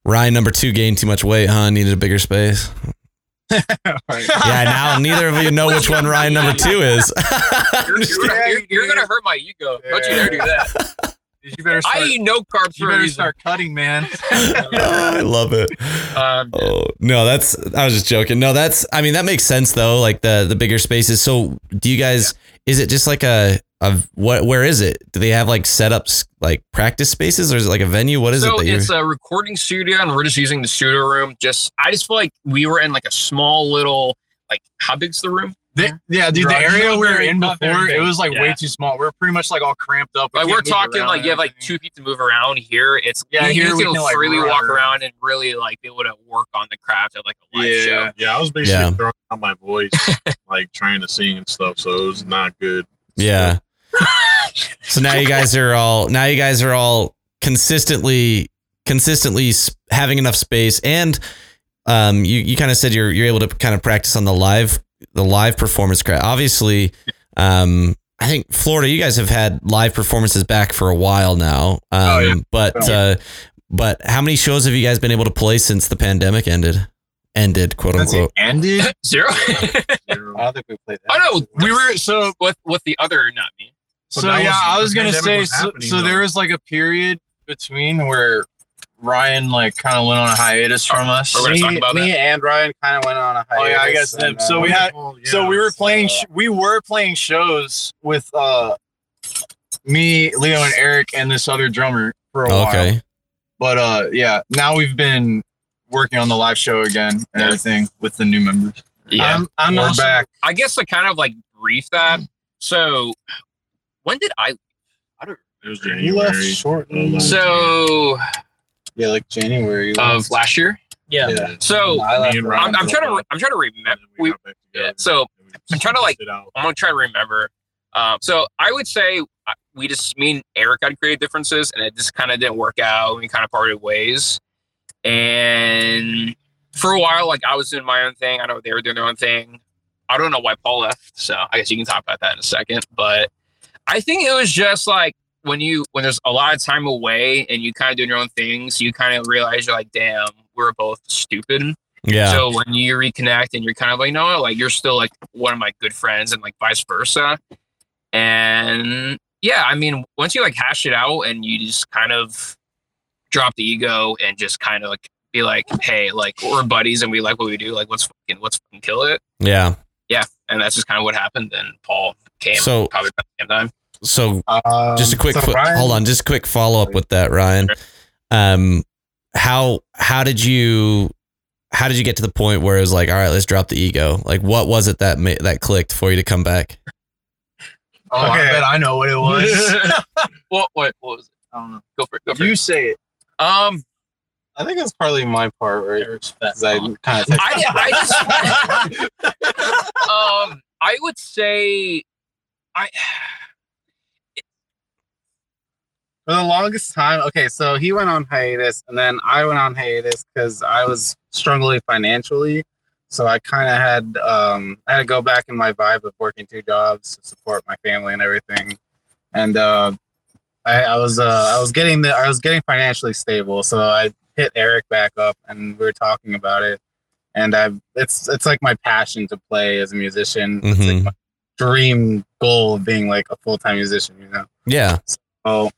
Ryan number two gained too much weight, huh? Needed a bigger space. Yeah, now neither of you know which one Ryan number two is. You're, you're, you're, you're gonna hurt my ego. Don't you dare do that. You better start. I eat no carbs you for better start cutting, man. I love it. Um, Oh no, that's I was just joking. No, that's I mean that makes sense though. Like the the bigger spaces. So do you guys? Is it just like a a what? Where is it? Do they have like setups like practice spaces or is it like a venue? What is so it that you're? it's a recording studio, and we're just using the studio room. Just I just feel like we were in like a small little like how big's the room? The- yeah, dude, the area we were in before, it was like way too small. We are pretty much like all cramped up. We like we're talking like and you have like two feet to move around. Here it's Yeah, here you we can can, like, freely walk around. around and really like be able to work on the craft at like a live Yeah. show. Yeah, I was basically Yeah. throwing out my voice, like trying to sing and stuff. So it was not good. yeah. So now you guys are all now you guys are all consistently consistently having enough space and um you you kind of said you're you're able to kind of practice on the live the live performance craft. Obviously, um I think Florida you guys have had live performances back for a while now. Um Oh, yeah. but Oh. uh but how many shows have you guys been able to play since the pandemic ended? Ended, quote Since it unquote. ended. Zero. I don't think we played that. oh no, We were so with with the other not me. So so yeah. was- I was gonna say was so, so there was like a period between where Ryan like kind of went on a hiatus from us. We're me, talk about me and Ryan kind of went on a hiatus. Oh, yeah, I guess and, that- so uh, we had- yeah. So we were playing. Sh- we were playing shows with uh me, Leo, and Eric, and this other drummer for a while. Okay. But uh, yeah, now we've been working on the live show again and Yeah. everything with the new members. Yeah. I'm, I'm We're also, back. I guess to kind of like brief that. So when did I leave? I don't It was You left January. shortly. Uh, so Yeah, like January. you of left. last year? Yeah. Yeah. So I left Me and around I'm, I'm trying to I'm trying to remember. we We, got back together. yeah, so I'm trying to, like- I'm gonna try to remember. Um, so I would say uh, we just me and Eric had creative differences, and it just kind of didn't work out. We kind of parted ways, and for a while, like I was doing my own thing. I know they were doing their own thing. I don't know why Paul left, so I guess you can talk about that in a second. But I think it was just like when you when there's a lot of time away and you kind of doing your own things, you kind of realize you're like, damn, we're both stupid. Yeah. So when you reconnect and you're kind of like, no, like you're still like one of my good friends and like vice versa. And yeah, I mean, once you like hash it out and you just kind of drop the ego and just kind of like be like, hey, like we're buddies and we like what we do, like let's fucking let's fucking kill it. yeah. Yeah. And that's just kind of what happened. Then Paul came So- probably about the same time. So Um, just a quick so fo- Ryan- hold on just a quick follow-up with that ryan um how how did you how did you get to the point where it was like all right let's drop the ego like what was it that ma- that clicked for you to come back Oh, I bet I know what it was. what what what was it? I don't know. Go for it. Go for You it. say it. Um I think it's probably my part, right? Eric's I kind of I, I just um I would say I for the longest time. Okay, so he went on hiatus, and then I went on hiatus because I was struggling financially. So I kind of had um, I had to go back in my vibe of working two jobs to support my family and everything, and uh, I, I was uh, I was getting the I was getting financially stable. So I hit Eric back up, and we were talking about it. And I've it's it's like my passion to play as a musician. It's like my dream goal of being like a full time musician. You know. yeah So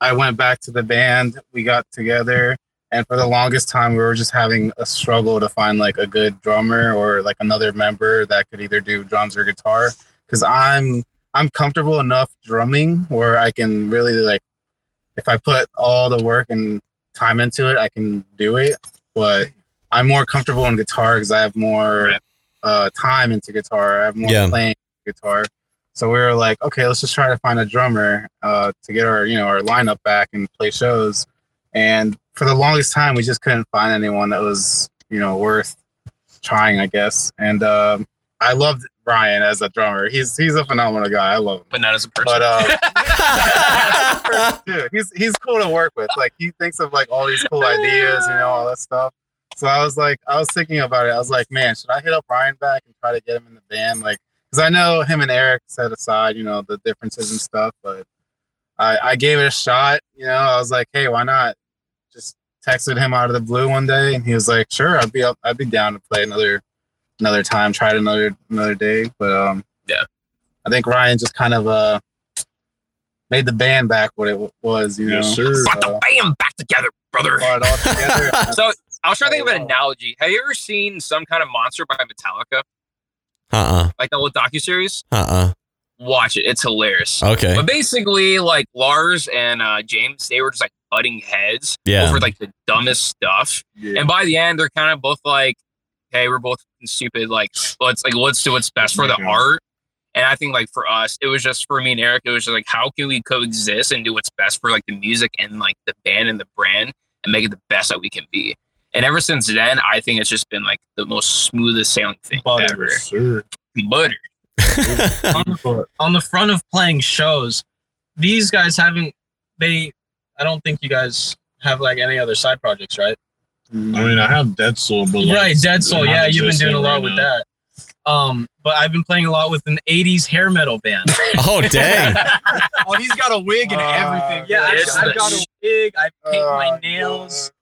I went back to the band. We got together, and for the longest time, we were just having a struggle to find like a good drummer or like another member that could either do drums or guitar. Because I'm I'm comfortable enough drumming where I can really like, if I put all the work and time into it, I can do it. But I'm more comfortable in guitar because I have more uh, time into guitar. I have more Yeah. playing guitar. So we were like, okay, let's just try to find a drummer uh, to get our, you know, our lineup back and play shows. And for the longest time, we just couldn't find anyone that was, you know, worth trying, I guess. And um, I loved Brian as a drummer. He's he's a phenomenal guy. I love him. but not as a person. But uh, dude, he's he's cool to work with. Like he thinks of like all these cool ideas, you know, all that stuff. So I was like, I was thinking about it. I was like, man, should I hit up Ryan back and try to get him in the band? Like, because I know him and Eric set aside, you know, the differences and stuff, but I, I gave it a shot. You know, I was like, hey, why not? Just texted him out of the blue one day, and he was like, sure, I'd be up, I'd be down to play another another time, try it another another day. But um, Yeah. I think Ryan just kind of uh made the band back what it was. You Yes, know, sir. Brought the band back together, brother. brought it all together. So I was trying to think of an analogy. Have you ever seen some kind of monster by Metallica, Uh like the old docu series? uh. Uh Watch it; it's hilarious. Okay. But basically, like Lars and uh, James, they were just like butting heads Yeah. over like the dumbest stuff. yeah. And by the end, they're kind of both like, "Hey, we're both stupid. Like, let's like let's do what's best for the Yeah. art." And I think like for us, it was just for me and Eric. It was just like, how can we coexist and do what's best for like the music and like the band and the brand and make it the best that we can be. And ever since then, I think it's just been like the most smoothest sailing thing Butter. ever. Sir. Butter. on, the, on the front of playing shows, these guys haven't. They, I don't think you guys have like any other side projects, right? I mean, I have Dead Soul, but like, right, Dead Soul. Yeah, you've been doing a lot right with now. that. Um, but I've been playing a lot with an '80s hair metal band. oh dang. oh, he's got a wig and Uh, everything. Yeah, I, It's I've got a wig. I paint my Oh, nails,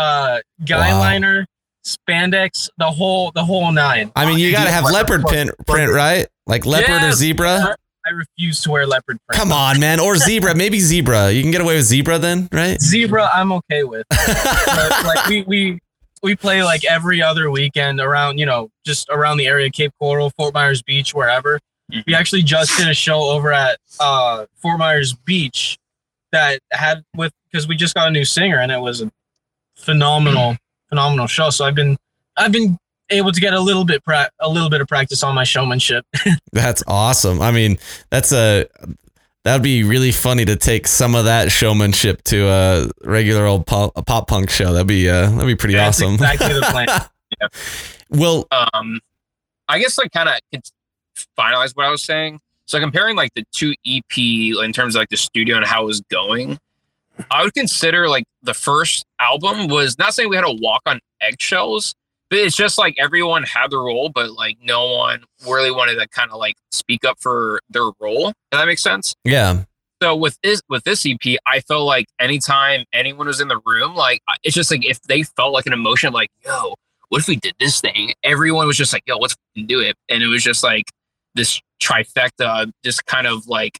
uh, guy Wow. liner, spandex, the whole the whole nine. I mean, you gotta have leopard print, print, right? Like leopard or zebra. I refuse to wear leopard print. Come on, man. Or zebra. Maybe zebra. You can get away with zebra then, right? Zebra, I'm okay with. Like we we we play like every other weekend around you know just around the area, Cape Coral, Fort Myers Beach, wherever. We actually just did a show over at uh, Fort Myers Beach that had with because we just got a new singer and it was a phenomenal phenomenal show. So I've been I've been able to get a little bit pra- a little bit of practice on my showmanship. That's awesome. I mean, that's a that'd be really funny to take some of that showmanship to a regular old pop, a pop punk show. That'd be uh, that'd be pretty That's awesome. exactly the plan. well, um i guess like kind of finalize what i was saying so comparing like the two ep in terms of like the studio and how it was going i would consider like the first album was not saying we had to walk on eggshells but it's just like everyone had their role but like no one really wanted to kind of like speak up for their role if that makes sense. Yeah, so with this with this EP, I felt like anytime anyone was in the room, like it's just like if they felt like an emotion, like yo, what if we did this thing? Everyone was just like, yo, let's do it, and it was just like this trifecta, just kind of like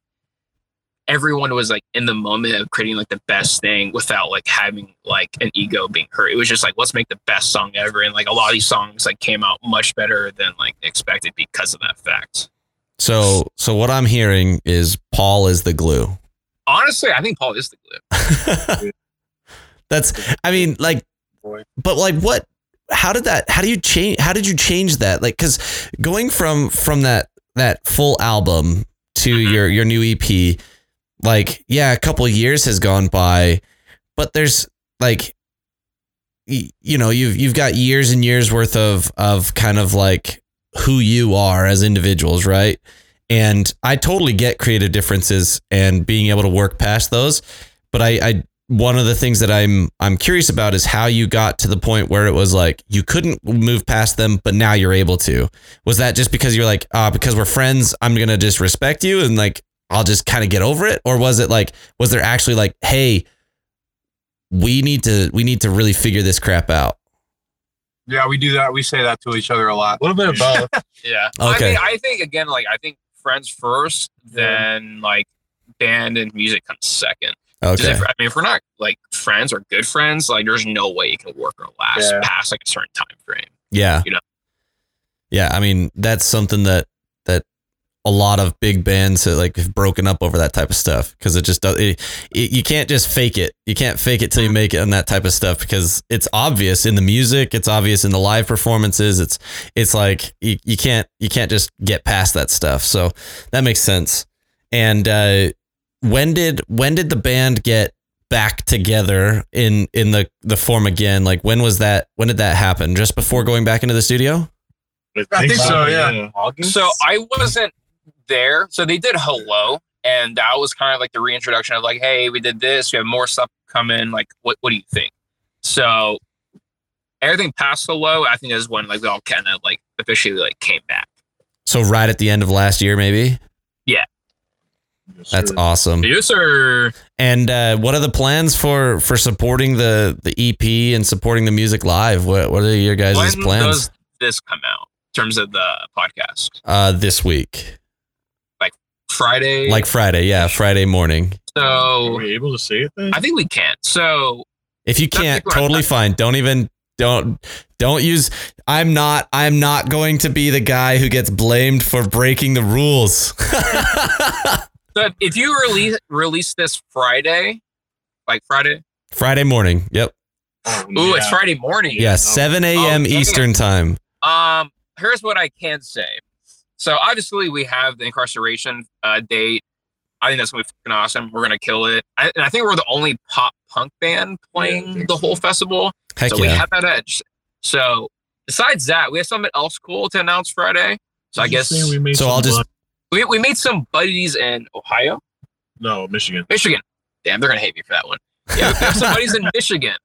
everyone was like in the moment of creating like the best thing without like having like an ego being hurt. It was just like let's make the best song ever, and like a lot of these songs like came out much better than like expected because of that fact. So so what I'm hearing is Paul is the glue. Honestly, I think Paul is the glue. That's I mean like but like what how did that how do you change how did you change that? Like cuz going from from that that full album to Mhm. your your new EP like yeah, a couple years has gone by but there's like you know, you've you've got years and years worth of of kind of like who you are as individuals, right? And I totally get creative differences and being able to work past those. But I, I one of the things that I'm I'm curious about is how you got to the point where it was like you couldn't move past them, but now you're able to. Was that just because you're like, ah, because we're friends, I'm gonna just respect you and like I'll just kind of get over it? Or was it like, was there actually like, hey, we need to we need to really figure this crap out? Yeah, we do that. We say that to each other a lot. A little bit of both. Yeah. Okay. I mean, I think again, like I think friends first, then like band and music comes second. Okay. If, I mean, if we're not like friends or good friends, like there's no way you can work or last Yeah. past like a certain time frame. Yeah. you know. Yeah, I mean that's something that that a lot of big bands that like have broken up over that type of stuff because it just does. It, it, you can't just fake it. You can't fake it till you make it on that type of stuff because it's obvious in the music. It's obvious in the live performances. It's it's like you, you can't you can't just get past that stuff. So that makes sense. And uh, when did when did the band get back together in in the the form again? Like when was that? When did that happen? Just before going back into the studio? I think so, yeah. August. So I wasn't there. So they did hello, and that was kind of like the reintroduction of like, hey, we did this. We have more stuff coming. Like, what what do you think? So everything past the low, I think is when like we all kind of like officially like came back. So right at the end of last year, maybe. Yes, That's sir. awesome. Yes, sir. And uh, what are the plans for for supporting the the EP and supporting the music live? What what are your guys' When plans does this come out in terms of the podcast? uh, this week? Friday. Like Friday, yeah, Friday morning. Are so. we able to see it then? I think we can. So If you can't, totally fine. Don't even don't don't use. I'm not. I'm not going to be the guy who gets blamed for breaking the rules. So if you release release this Friday, like Friday, Friday morning. Yep. Oh, ooh, it's. Friday morning. Yeah, 7 a.m. Oh, dang it. Eastern time. Um, here's what I can say. So obviously we have the incarceration uh, date. I think that's gonna be fucking awesome. We're gonna kill it. I, and I think we're the only pop punk band playing think the whole festival. Heck so we have that edge. So besides that, we have something else cool to announce Friday. So I Did you guess we made So some I'll just- we, we made some buddies in Ohio, no Michigan. Michigan. Damn, they're gonna hate me for that one. Yeah, we have some buddies in Michigan.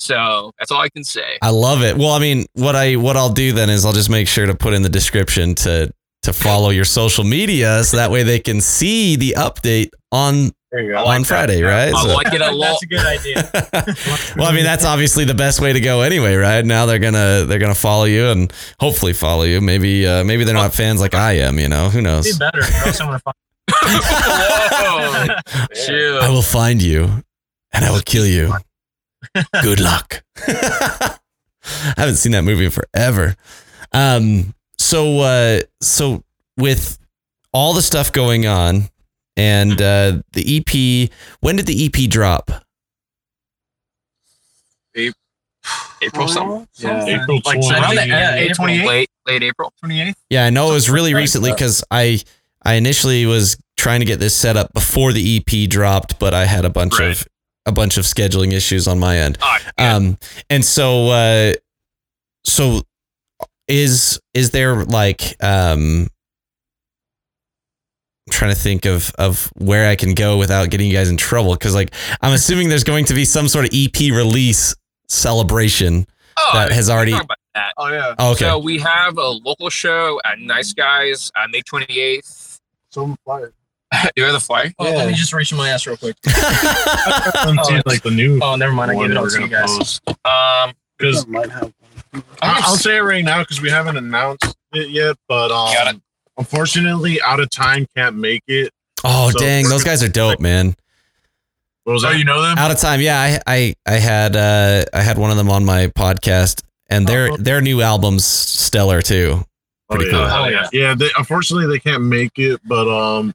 So that's all I can say. I love it. Well, I mean, what I what I'll do then is I'll just make sure to put in the description to to follow your social media so that way they can see the update on There you go. on Friday, right? I So- like it a lot. That's a good idea. well, I mean, that's obviously the best way to go anyway, right? Now they're gonna they're gonna follow you and hopefully follow you. Maybe uh, maybe they're not fans like I am. You know, who Be knows? better. Or else I'm gonna find Whoa. Chill. I will find you and I will kill you. Good luck. I haven't seen that movie in forever. Um, so uh, so with all the stuff going on and uh, the EP, when did the EP drop? April something. Yeah. April Like 20. around the- Yeah, April. 28th, Late late April. 28th. Yeah, I know it was really recently because I I initially was trying to get this set up before the EP dropped, but I had a bunch Right. of a bunch of scheduling issues on my end. Yeah. Um, and so uh, so is is there like um I'm trying to think of of where I can go without getting you guys in trouble because like I'm assuming there's going to be some sort of EP release celebration oh, that has already- that. Oh yeah. Oh, okay So we have a local show at Nice Guys on May 28th. So flyer. you have the flyer? Oh, let me just reach in my ass real quick. I'm like the new Oh, never mind. I one gave it all to you gonna guys. post. Um, Because might have. I'll say it right now because we haven't announced it yet. But Got um, unfortunately, out of time can't make it. oh So- dang those guys are dope man What was Oh, that? you know them? out of time yeah I I I had uh I had one of them on my podcast and their Oh. their new album's stellar too pretty oh, cool. yeah. oh yeah. Yeah, they, unfortunately they can't make it, but um,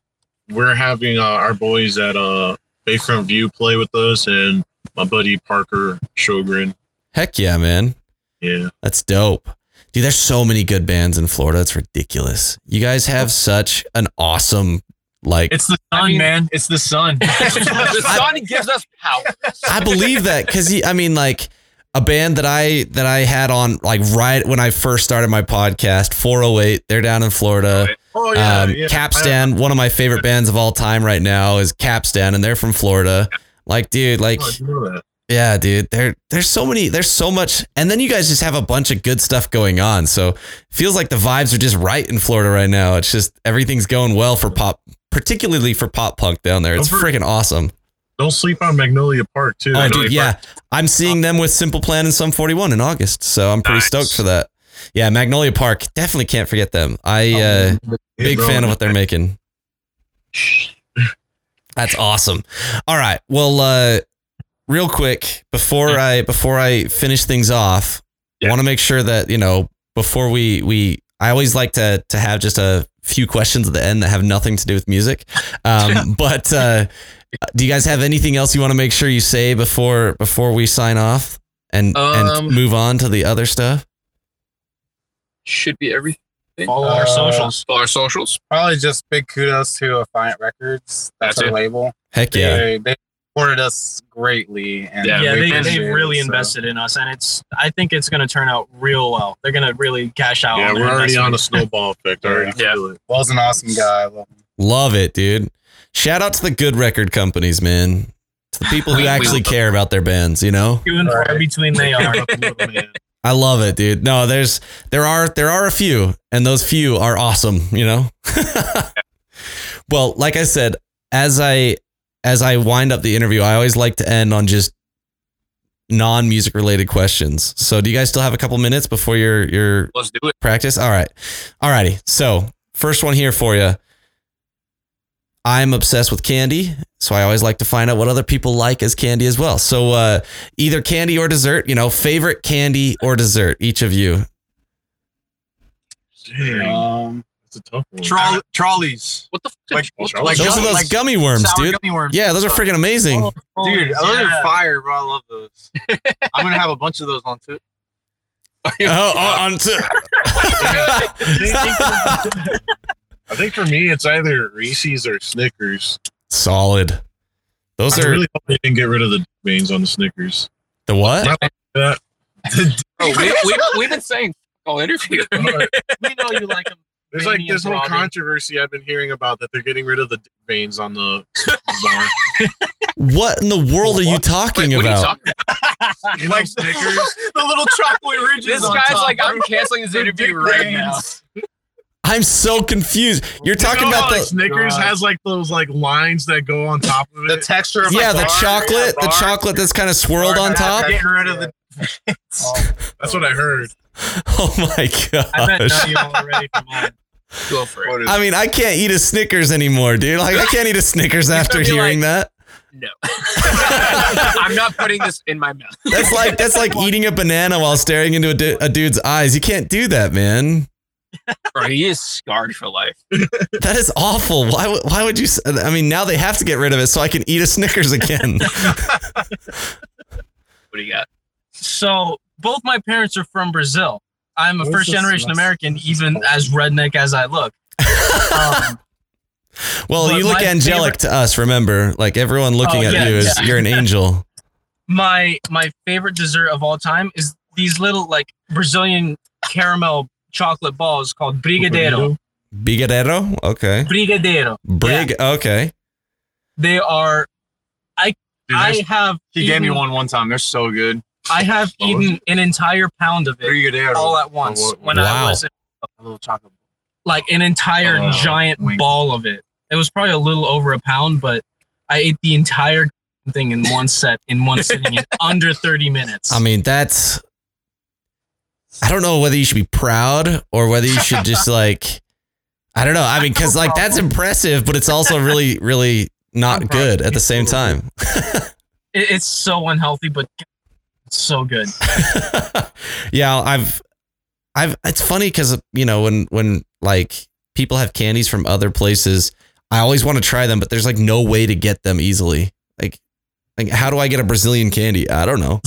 we're having uh, our boys at uh Bayfront View play with us, and my buddy Parker Shogren. heck yeah man Yeah, That's dope. Dude, there's so many good bands in Florida. It's ridiculous. You guys have such an awesome like It's the sun, I mean- man. It's the sun. the sun gives us power. I believe that cuz I mean like a band that I that I had on like right when I first started my podcast 408 they're down in Florida. Right. Oh um, Capstan, one of my favorite bands of all time right now is Capstan and they're from Florida. Like dude, like Oh, I didn't know that. Yeah, dude. There there's so many there's so much and then you guys just have a bunch of good stuff going on. So it feels like the vibes are just right in Florida right now. It's just everything's going well for pop particularly for pop punk down there. It's freaking awesome. Don't sleep on Magnolia Park too. Oh dude, yeah. I'm seeing them with Simple Plan and Sum 41 in August. So I'm pretty Nice. stoked for that. Yeah, Magnolia Park, definitely can't forget them. I uh Hey, big fan of what they're making. That's awesome. All right. Well, uh real quick before I before I finish things off, I want to make sure that, you know, before we we I always like to to have just a few questions at the end that have nothing to do with music. Um but uh do you guys have anything else you want to make sure you say before before we sign off and and Um, move on to the other stuff? Should be everything. Follow our Uh, socials. Follow our socials. Probably just big kudos to Affiant Records. That's, That's our it. label. Heck yeah. They, they supported us greatly. And Yeah, Yeah, they, they've really so. invested in us, and it's. I think it's going to turn out real well. They're going to really cash out. Yeah, on we're already on a snowball effect. I already Yeah. feel it. Will's an awesome guy. Love. Love it, dude. Shout out to the good record companies, man. To the people who We- we- actually care about their bands, you know? Few and far Right. between they are. I love it, dude. No, there's there are there are a few, and those few are awesome, you know? well, like I said, as I as I wind up the interview, I always like to end on just non-music related questions. So do you guys still have a couple minutes before your your Let's do it. practice? All right. All righty. So first one here for you. I'm obsessed with candy, so I always like to find out what other people like as candy as well. So uh, either candy or dessert, you know, favorite candy or dessert, each of you. Dang, Um, that's a tough one. Troll- trolleys. What the fuck? Like, what the like Those gummy- are those like gummy worms, dude. gummy worms. Yeah, those are freaking amazing. Dude, those yeah. are fire, bro. I love those. I'm gonna have a bunch of those on too. Oh, oh, on to- I think for me, it's either Reese's or Snickers. Solid. Those I are really hope they didn't get rid of the veins on the Snickers. the what? Oh, we, we, we've been saying all interview. we know you like them. There's like this whole controversy I've been hearing about that they're getting rid of the veins on the. What in the world are you talking Wait, what are you about? talking about? You like Snickers? the little chocolate ridges. This on guy's top, like. I'm canceling this interview right now. I'm so confused. You're talking You know about how, like, the Snickers God. has like those like lines that go on top of it. the texture of yeah, the bar, chocolate, the chocolate that's kind of swirled on top. Getting rid of the. That's what I heard. Oh my god! I bet none gosh. of you all are ready. Go for it. I mean, I can't eat a Snickers anymore, dude. Like, I can't eat a Snickers after be hearing that. No. I'm not putting this in my mouth. That's like that's like eating a banana while staring into a, du- a dude's eyes. You can't do that, man. Bro, he is scarred for life. That is awful. Why would why would you? I mean, now they have to get rid of it so I can eat a Snickers again. What do you got? So both my parents are from Brazil. I'm a What's first generation last- American, even as redneck as I look. Um, well, you look my angelic to us. Remember, like everyone looking Oh, at yeah, you is yeah. you're an angel. my my favorite dessert of all time is these little like Brazilian caramel chocolate balls called brigadeiro. Bigadero. Okay. Brigadeiro. Brig. Okay. They are. Dude, I have. he gave me one one time. They're so good. I have What was eaten an entire pound of it Brigadeiro. all at once what- when Wow. I was a little chocolate. like an entire Oh, giant wink. ball of it. It was probably a little over a pound, but I ate the entire thing in one set in one sitting in under 30 minutes. I mean, that's. I don't know whether you should be proud or whether you should just like. I don't know. I mean, because like that's impressive, but it's also really, really not good at the same time. It's so unhealthy, but it's so good. yeah, I've, I've. It's funny because you know when when like people have candies from other places, I always want to try them, but there's like no way to get them easily. Like, like how do I get a Brazilian candy? I don't know.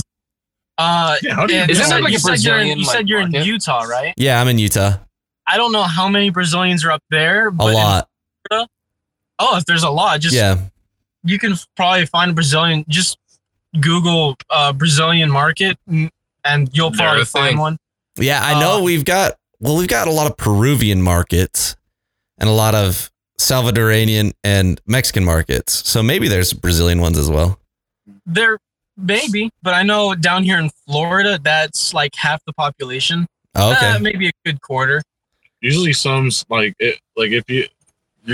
Uh, Yeah, how and Isn't you like you said you're in, Brazilian, you said you're in? Utah, right? Yeah, I'm in Utah. I don't know how many Brazilians are up there. A But in- lot. oh, if there's a lot, just Yeah. you can probably find a Brazilian. Just Google uh, Brazilian market, mm, and you'll probably a thing. find one. Yeah, I know Uh, we've got well, we've got a lot of Peruvian markets and a lot of Salvadorian and Mexican markets. So maybe there's Brazilian ones as well. There maybe, but I know down here in Florida, that's like half the population. Oh, okay. Uh, maybe a good quarter. usually some like it like if you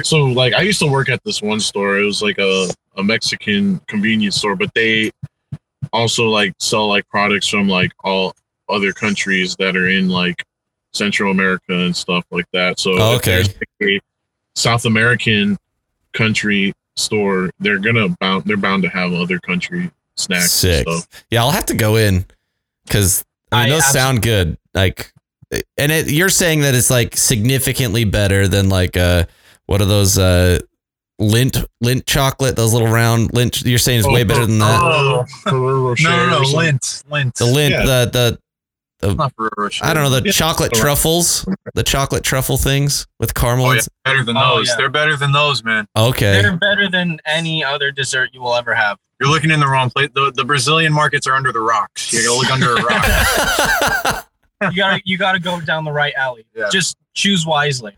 so like I used to work at this one store. It was like a, a Mexican convenience store, but they also like sell like products from like all other countries that are in like Central America and stuff like that. So Oh, okay. like, a South American country store, they're gonna bound they're bound to have other country snacks. Sick. And. Yeah, I'll have to go in because I mean I those sound good. Like, and it, you're saying that it's like significantly better than like uh, what are those uh, Lindt Lindt chocolate? Those little round Lindt. You're saying it's way better than that. Oh, No, no, no, Lindt, Lindt. The Lindt, Yeah. the the Not Ferrero Rocher. I don't know the Yeah. chocolate truffles, the chocolate truffle things with caramel. Oh, and yeah, better than Oh, those. yeah. They're better than those, man. Okay. They're better than any other dessert you will ever have. You're looking in the wrong place. The, the Brazilian markets are under the rocks. You gotta look under a rock. You gotta you gotta go down the right alley. Yeah. Just choose wisely.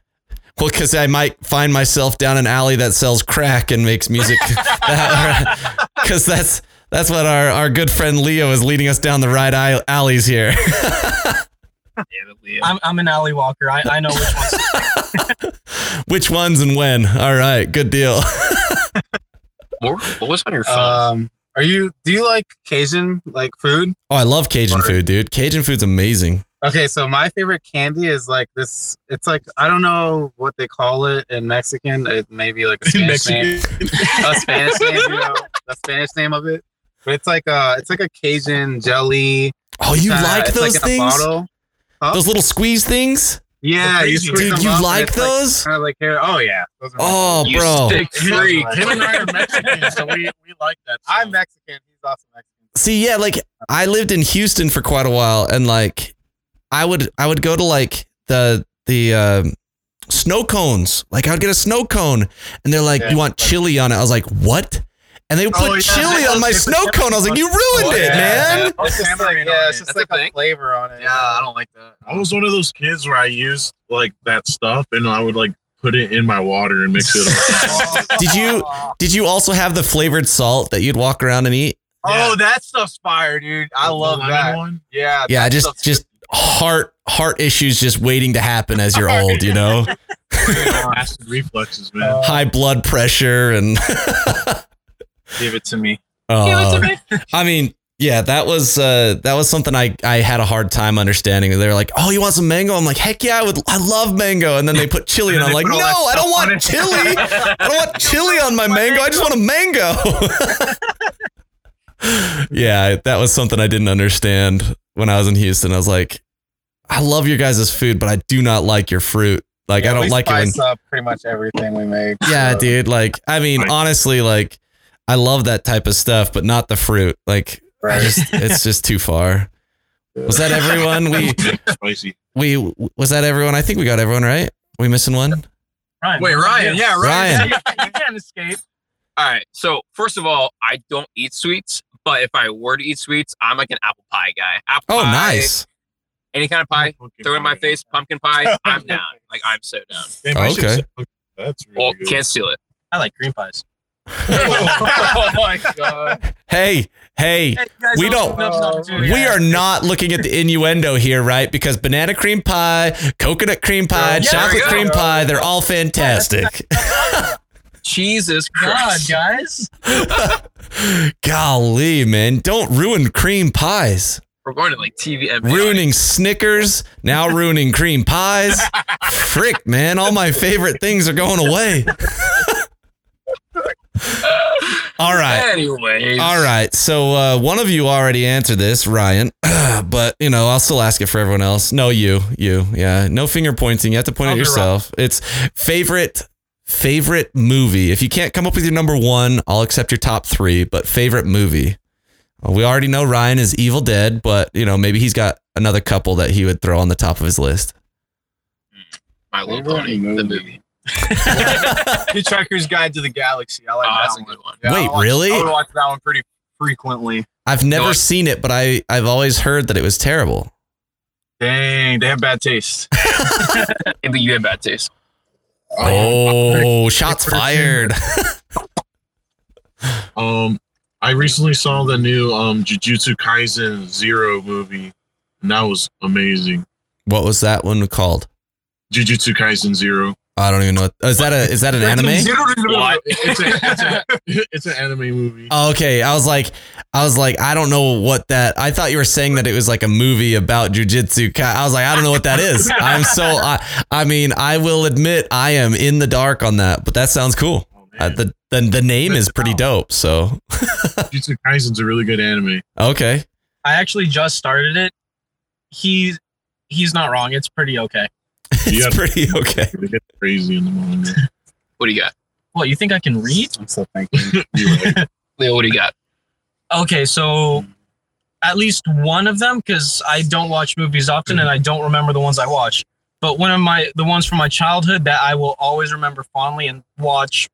Well, because I might find myself down an alley that sells crack and makes music. Because that's that's what our, our good friend Leo is leading us down the right aisle- alleys here. Damn it, I'm, I'm an alley walker. I, I know which ones. Which ones and when? All right, good deal. What, what was on your phone? Um, are you? Do you like Cajun like food? Oh, I love Cajun food, dude. Cajun food's amazing. Okay, so my favorite candy is like this. It's like I don't know what they call it in Mexican. It may be like a Spanish name. A Spanish name, you know, the Spanish name of it. But it's like a it's like a Cajun jelly. Oh, you Uh, like it's those like in a things? bottle. Huh? Those little squeeze things? Yeah, you Dude, squeeze Dude, them you up and like those? Kind of like here. Oh yeah. Those are my Oh, you bro. sick freak. Him and I are Mexican, so we, we like that. I'm. Mexican. He's also Mexican. See, yeah, like I lived in Houston for quite a while, and like I would I would go to like the the um snow cones. Like I'd get a snow cone, and they're like, Yeah. "You want chili on it?" I was like, "What?" And they put Oh, yeah, chili they- on my snow cone. I was like, "You ruined Oh, it, yeah. man!" It's just like yeah, it's just That's like a a thing? flavor on it. Yeah, I don't like that. I was one of those kids where I used like that stuff and I would like put it in my water and mix it up. Did you did you also have the flavored salt that you'd walk around and eat? Oh, that stuff's fire, dude. I The love that. One. Yeah. Yeah, just just heart heart issues just waiting to happen as you're old, you know, Acid reflexes, man. high blood pressure and. Give it to me. Uh, I mean, yeah, that was uh, that was something I, I had a hard time understanding. They were like, "Oh, you want some mango?" I'm like, "Heck yeah, I would. I love mango." And then they put chili, and I'm like, "No, I don't want chili. I don't want chili on my mango. I just want a mango." yeah, that was something I didn't understand when I was in Houston. I was like, "I love your guys' food, but I do not like your fruit. Like, I don't we like it when." spice up pretty much everything we make. Yeah, so- dude. Like, I mean, honestly, like, I love that type of stuff, but not the fruit. Like, Right. just it's just too far. Was that everyone? We Spicy. we was that everyone? I think we got everyone right. we missing one? Ryan. Wait, Ryan. Yeah, Ryan. Ryan. you can't escape. All right. So first of all, I don't eat sweets, but if I were to eat sweets, I'm like an apple pie guy. Apple Oh, pie, nice. Any kind of pie, Pumpkin throw it in my pie. face, pumpkin pie. I'm down. Like I'm so down. Damn, I should Okay. That's really Well, good. can't steal it. I like green pies. Oh my god. Hey, hey, We don't- we are not looking at the innuendo here, right? Because banana cream pie, coconut cream pie, Yeah, chocolate cream pie, they're all fantastic. Jesus God, Christ. guys. Golly, man, don't ruin cream pies. We're going to like TV uh, and Ruining Snickers, now ruining cream pies. Frick, man, all my favorite things are going away. All right. Anyways. All right. So uh, one of you already answered this, Ryan, but you know I'll still ask it for everyone else. No, you, you, yeah. No finger pointing. You have to point I'll at yourself. It's favorite favorite movie. If you can't come up with your number one, I'll accept your top three. But favorite movie. Well, we already know Ryan is Evil Dead, but you know maybe he's got another couple that he would throw on the top of his list. My Little Pony, the movie. Movie. Hitchhiker's Guide to the Galaxy. I like Oh, that that's a one. good one. Yeah, Wait, I watch- really? I watch that one pretty frequently. I've never No, seen it, but I I've always heard that it was terrible. Dang, they have bad taste. Yeah, but you had bad taste. Oh, shots fired. Um, I recently saw the new um Jujutsu Kaisen Zero movie, and that was amazing. what was that one called? Jujutsu Kaisen Zero. I don't even know. What, is that a is that an anime? It's, a, it's, a, it's an anime movie. Oh, okay, I was like, I was like, I don't know what that. I thought you were saying that it was like a movie about jujitsu. I was like, I don't know what that is. I'm so. I, I mean, I will admit I am in the dark on that, but that sounds cool. Oh, Uh, the, the the name is pretty dope. So Jujutsu Kaisen's a really good anime. okay, I actually just started it. He's he's not wrong. It's pretty okay. it's Yeah. pretty okay. They get crazy in the manga. What do you got? What you think I can read? I'm so thankful. Leo, what do you got? Okay, so at least one of them, because I don't watch movies often and I don't remember the ones I watch. But one of my the ones from my childhood that I will always remember fondly and watch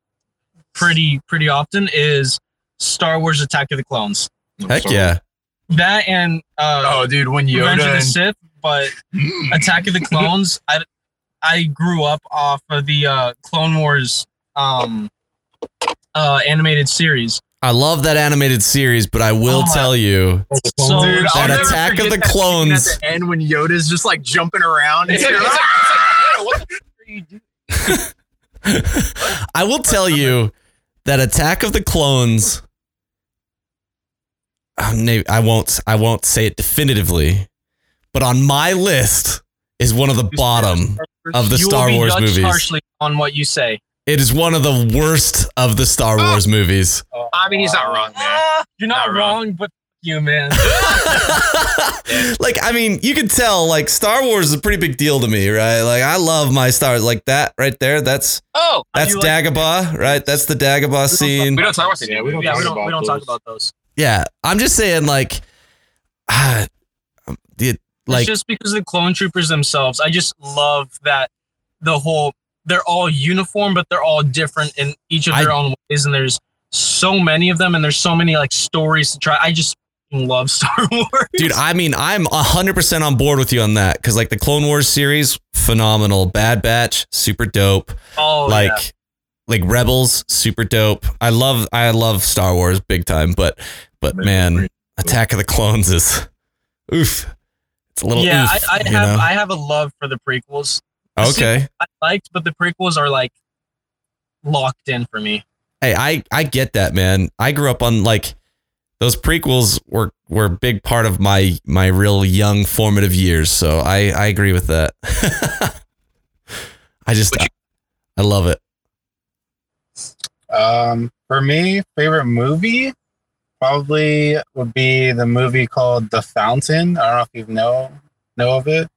pretty pretty often is Star Wars: Attack of the Clones. I'm Heck yeah. That and uh, Oh, dude, when Revenge of the and Sith, but Mm. Attack of the Clones, I I grew up off of the uh, Clone Wars um, uh, animated series. I love that animated series, but I will Oh, tell you, So Dude, I'll that Attack of the that Clones. at the end when Yoda's just like jumping around. It's like- it's like, what the f- are you doing? I will tell you that Attack of the Clones. maybe- I won't. I won't say it definitively, but on my list is one of the bottom of the you Star will be Wars judged movies. harshly on what you say. It is one of the worst of the Star Oh. Wars movies. I mean, he's not wrong, man. Ah, you're not, Not wrong. wrong, but you, man. like, I mean, you can tell. Like, Star Wars is a pretty big deal to me, right? Like, I love my Star. Like that right there. That's Oh, that's you like- Dagobah, right? That's the Dagobah scene. we don't talk about Yeah, we don't yeah, talk we don't, we don't talk those. about those. Yeah, I'm just saying, like, ah, the like it's just because of the clone troopers themselves. I just love that the whole they're all uniform, but they're all different in each of their I- own ways, and there's so many of them, and there's so many like stories to try. I just love Star Wars, Dude, I mean, I'm 100% on board with you on that because, like, the Clone Wars series, phenomenal. Bad Batch, super dope. oh, like, yeah. like Rebels, super dope. I love, I love Star Wars big time. But, but man, Attack of the Clones is, oof. It's a little yeah, oof. I, I have know? I have a love for the prequels. okay. I liked, but the prequels are like locked in for me. Hey, I, I get that, man. I grew up on like those prequels were were a big part of my my real young formative years. So I I agree with that. I just But I love it. Um, for me, favorite movie probably would be the movie called The Fountain. I don't know if you know know of it.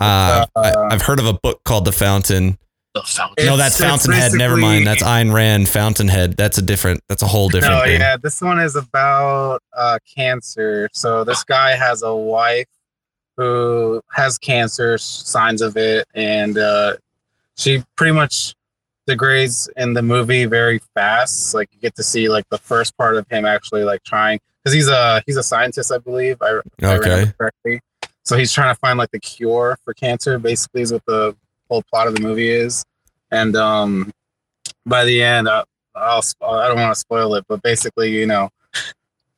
Uh, Uh, I, I've heard of a book called The Fountain. The fountain. no, that's it's Fountainhead. Never mind. basically- That's Ayn Rand. Fountainhead. That's a different. That's a whole different no, thing. yeah, this one is about uh, cancer. So this guy has a wife who has cancer, signs of it, and uh, she pretty much degrades in the movie very fast. Like you get to see like the first part of him actually like trying because he's a he's a scientist, I believe. I, I Okay. remember correctly. So he's trying to find like the cure for cancer. Basically, is what the whole plot of the movie is. And um, by the end, uh, I'll, I don't want to spoil it, but basically, you know,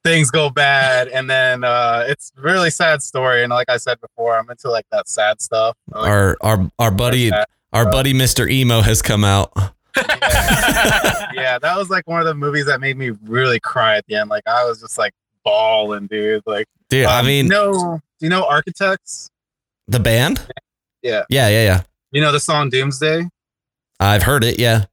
things go bad, and then uh, it's really sad story. And like I said before, I'm into like that sad stuff. Like Our our our buddy. Our buddy Mr. Emo has come out. yeah, that was like one of the movies that made me really cry at the end. Like I was just like bawling, dude. Like, Dude, I um, mean, you know, you know Architects? the band. Yeah, Yeah, yeah, yeah. you know the song Doomsday. I've heard it. Yeah.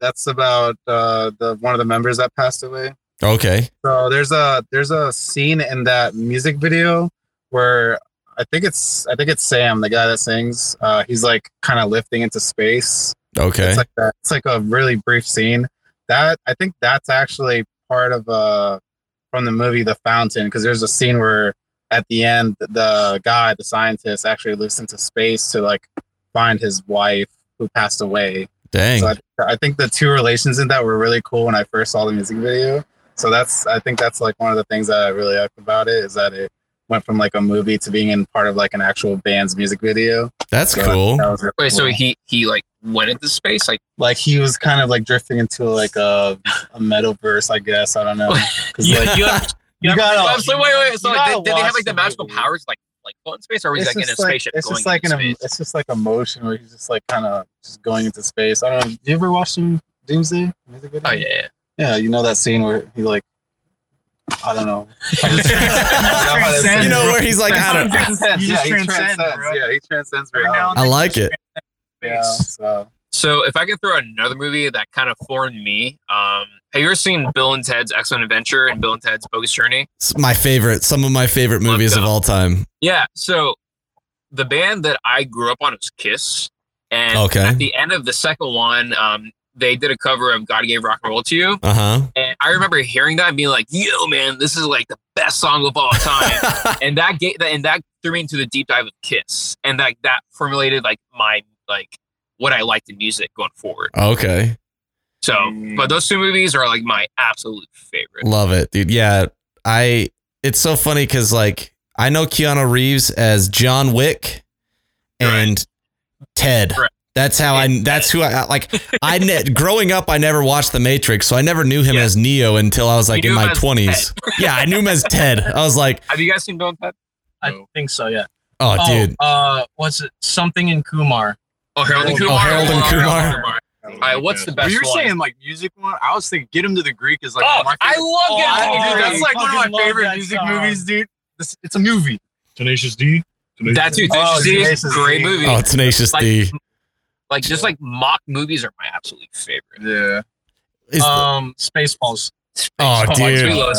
That's about uh, the one of the members that passed away. Okay. So there's a there's a scene in that music video where I think it's I think it's Sam, the guy that sings. Uh, he's like kind of lifting into space. Okay. It's like that. It's like a really brief scene. That I think that's actually part of uh from the movie The Fountain because there's a scene where at the end the guy, the scientist, actually lifts into space to like find his wife who passed away. Dang. So I, I think the two relations in that were really cool when I first saw the music video. So that's I think that's like one of the things that I really like about it is that it went from like a movie to being in part of like an actual band's music video. That's So cool. that was really Wait, so he he like went into space? Like, like he was kind of like drifting into like a, a metaverse, I guess. I don't know. 'Cause, You, like, you have, you have- gotta- oh, so wait, wait. So like, did, did they have like the the magical movie. powers, like like float in space, or was he like in a just like spaceship it's going just like an into em- space? it's just like a motion where he's just like kind of just going into space. I don't know. Do you ever watch some Doomsday music video? Oh yeah, yeah. Yeah, you know that scene where he like, I don't know. You know where he's like, I don't. Transcends. You Yeah, just he transcends. bro. Yeah, he transcends Every now reality. I like it. Yeah, so So if I could throw another movie that kind of formed me, um, have you ever seen Bill and Ted's Excellent Adventure and Bill and Ted's Bogus Journey? It's my favorite. Some of my favorite movies of all time. Yeah. So the band that I grew up on was Kiss, and Okay. at the end of the second one, um, they did a cover of "God Gave Rock and Roll to You," Uh huh. and I remember hearing that and being like, "Yo, man, this is like the best song of all time." and that gave that and that threw me into the deep dive of Kiss, and that that formulated like my like what I liked in music going forward. okay. So, mm. but those two movies are like my absolute favorite. Love it, dude. Yeah, I. It's so funny because like I know Keanu Reeves as John Wick, and Ted. Correct. That's how I. That's who I like. I ne- growing up, I never watched The Matrix, so I never knew him Yeah. as Neo until I was like in my twenties. Yeah, I knew him as Ted. I was like, Have you guys seen Bill and Ted? I No. think so. Yeah. oh, dude. uh, what's it? Something in Kumar. Oh, Harold and Oh, Kumar. Harold and Oh, Kumar. All right, what's the best you were one? saying like music one. I was thinking "Get Him to the Greek" is like Oh, of my I love Oh, Get Him to Oh, the dude, Greek. that's like one of my favorite music song. movies, dude. It's, it's a movie. Tenacious D. Tenacious That too. Oh, Tenacious D is Tenacious a great D. movie. Oh, Tenacious Like- D. like just like mock movies are my absolute favorite. Yeah. Is the- Um, Spaceballs. Oh, dude. love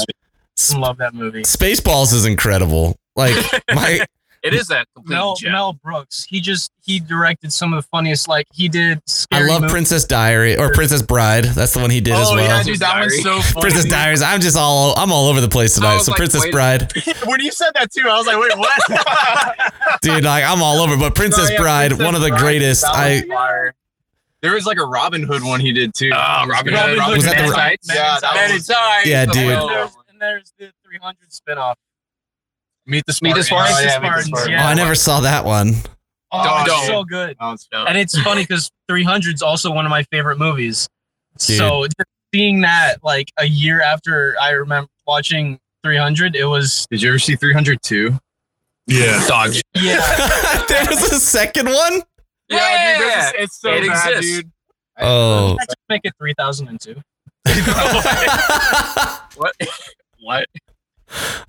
S- Love that movie. Spaceballs is incredible. Like my It is that complete Mel gem. Mel Brooks. He just he directed some of the funniest. Like he did. I love Movie. Princess Diary or Princess Bride. That's the one he did oh, as oh well. yeah, dude, that one's so funny. Princess Diaries. I'm just all I'm all over the place tonight. So like, Princess wait. Bride, when you said that too, I was like, wait, what? dude. Like I'm all over. But Princess No, yeah, Bride, Princess one of the Bride, greatest. I fire. There was like a Robin Hood one he did too. Oh, Robin Yeah, Hood. Robin Was that the- Men in Tights? Yeah, that was- Yeah, dude. And there's, and there's the 300 spinoff. Meet the Meet the Spartans. Spartans. Oh, yeah, Spartans, Spartans. yeah. oh, I never saw that one. Oh, Don't- it's so good. Oh, that was And it's funny because 300 is also one of my favorite movies. So seeing that like a year after I remember watching 300, it was Did you ever see 302? Yeah. Dog yeah. there was a second one. Yeah, dude, this is- it's so It bad, exists. dude. Oh. Let's make it 3002. What? What?